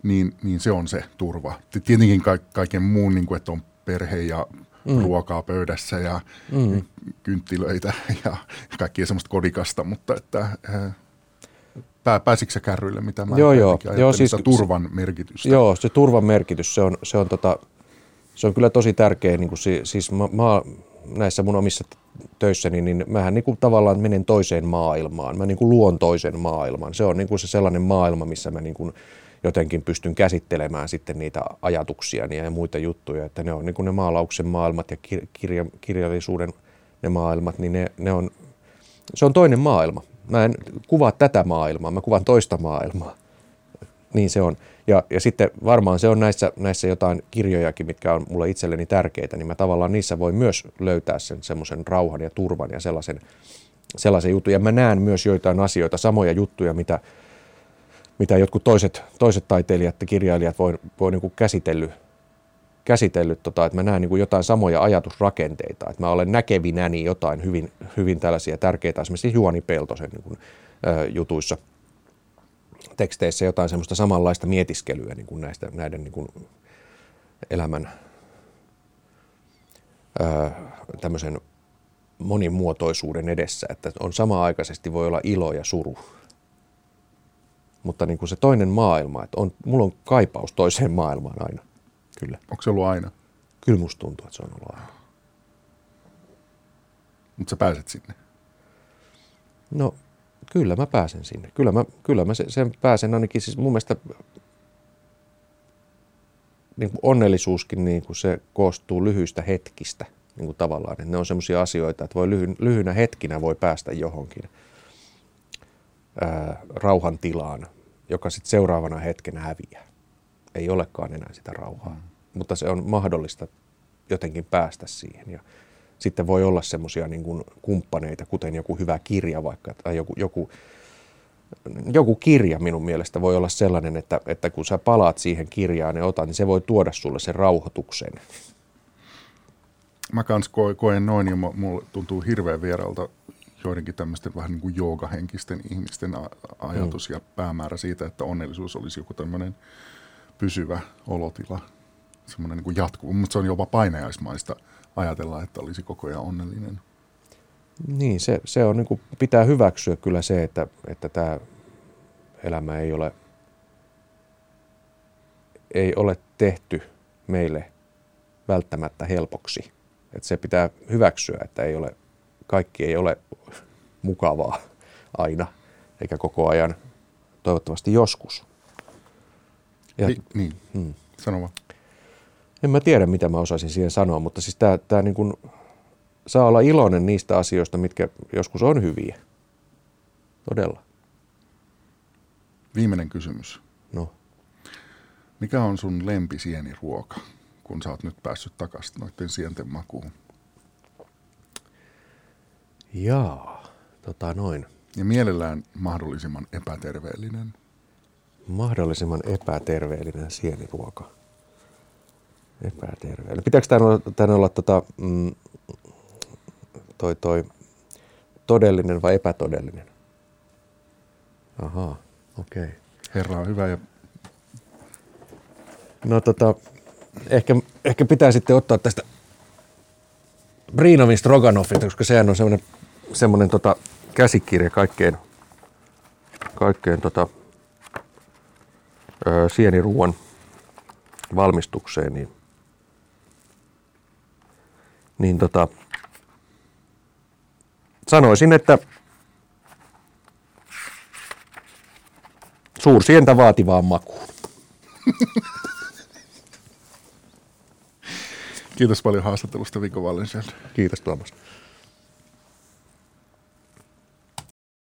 niin, niin se on se turva. Tietenkin ka- kaiken muun, niin kuin, että on perhe ja mm. ruokaa pöydässä ja mm. kynttilöitä ja kaikkia semmoista kodikasta, mutta että... Äh, pää, pääsitkö sä kärryille, mitä mä joo, joo. joo siis, turvan se, merkitystä? Joo, se turvan merkitys, se on, se on, tota, se on kyllä tosi tärkeä. Niin kuin, siis mä, mä, näissä mun omissa töissäni, niin mähän niin kuin tavallaan menen toiseen maailmaan. Mä niin kuin luon toisen maailman. Se on niin kuin se sellainen maailma, missä mä niin kuin jotenkin pystyn käsittelemään sitten niitä ajatuksia ja muita juttuja. Että ne on niin kuin ne maalauksen maailmat ja kirja, kirjallisuuden ne maailmat, niin ne, ne on, se on toinen maailma. Mä en kuvaa tätä maailmaa, mä kuvan toista maailmaa. Niin se on. Ja, ja sitten varmaan se on näissä, näissä jotain kirjojakin, mitkä on mulle itselleni tärkeitä, niin mä tavallaan niissä voi myös löytää sen semmoisen rauhan ja turvan ja sellaisen, sellaisen jutun. Ja mä näen myös joitain asioita, samoja juttuja, mitä, mitä jotkut toiset, toiset taiteilijat ja kirjailijat voi, voi niin käsitellyt, käsitellyt tota, että mä näen niin kuin jotain samoja ajatusrakenteita, että mä olen näkevinäni jotain hyvin, hyvin tällaisia tärkeitä, esimerkiksi Juoni Peltosen niin kuin, ä, jutuissa – teksteissä jotain semmoista samanlaista mietiskelyä niin kuin näistä, näiden niin kuin elämän ää, tämmöisen monimuotoisuuden edessä, että on sama-aikaisesti voi olla ilo ja suru. Mutta niin kuin se toinen maailma, että on, mulla on kaipaus toiseen maailmaan aina, kyllä. Onko se ollut aina? Kyllä musta tuntuu, että se on ollut aina. Mutta sä pääset sinne? No Kyllä mä pääsen sinne. Kyllä mä, kyllä mä sen pääsen ainakin siis mun mielestä niin kuin onnellisuuskin niin kuin se koostuu lyhyistä hetkistä niin kuin tavallaan. Että ne on semmoisia asioita, että voi lyhy, lyhynä hetkinä voi päästä johonkin ää, rauhan tilaan, joka sitten seuraavana hetkenä häviää. Ei olekaan enää sitä rauhaa, mm. mutta se on mahdollista jotenkin päästä siihen. Ja sitten voi olla semmoisia niin kuin kumppaneita, kuten joku hyvä kirja vaikka, tai joku, joku, joku kirja minun mielestä voi olla sellainen, että, että kun sä palaat siihen kirjaan ja otat, niin se voi tuoda sulle sen rauhoituksen. Mä kans koen noin ja mulle tuntuu hirveän vieralta joidenkin tämmöisten vähän niin kuin joogahenkisten ihmisten ajatus mm. ja päämäärä siitä, että onnellisuus olisi joku tämmöinen pysyvä olotila, semmoinen niin kuin jatkuva, mutta se on jopa painajaismaista – ajatella, että olisi koko ajan onnellinen. Niin, se, se on, niin kuin, pitää hyväksyä kyllä se, että, että tämä elämä ei ole, ei ole tehty meille välttämättä helpoksi. Että se pitää hyväksyä, että ei ole, kaikki ei ole mukavaa aina, eikä koko ajan, toivottavasti joskus. Ja, Hi, niin, hmm. sano vaan. En mä tiedä, mitä mä osaisin siihen sanoa, mutta siis tää, tää niin kuin, saa olla iloinen niistä asioista, mitkä joskus on hyviä. Todella. Viimeinen kysymys. No. Mikä on sun lempisieniruoka, kun sä oot nyt päässyt takaisin noiden sienten makuun? Jaa, tota noin. Ja mielellään mahdollisimman epäterveellinen. Mahdollisimman epäterveellinen sieniruoka. Epäterveellinen. Pitääkö tämä olla, tämän olla tota, mm, toi, toi, todellinen vai epätodellinen? Ahaa, okei. Okay. Herra on hyvä ja... No tota, ehkä, ehkä pitää sitten ottaa tästä Briinovin Stroganoffilta, koska sehän on semmoinen, semmoinen tota, käsikirja kaikkeen, kaikkeen tota, ö, sieniruuan valmistukseen, niin niin tota, sanoisin, että suursientä vaativaan makuun. Kiitos paljon haastattelusta Viko. Kiitos Tuomas.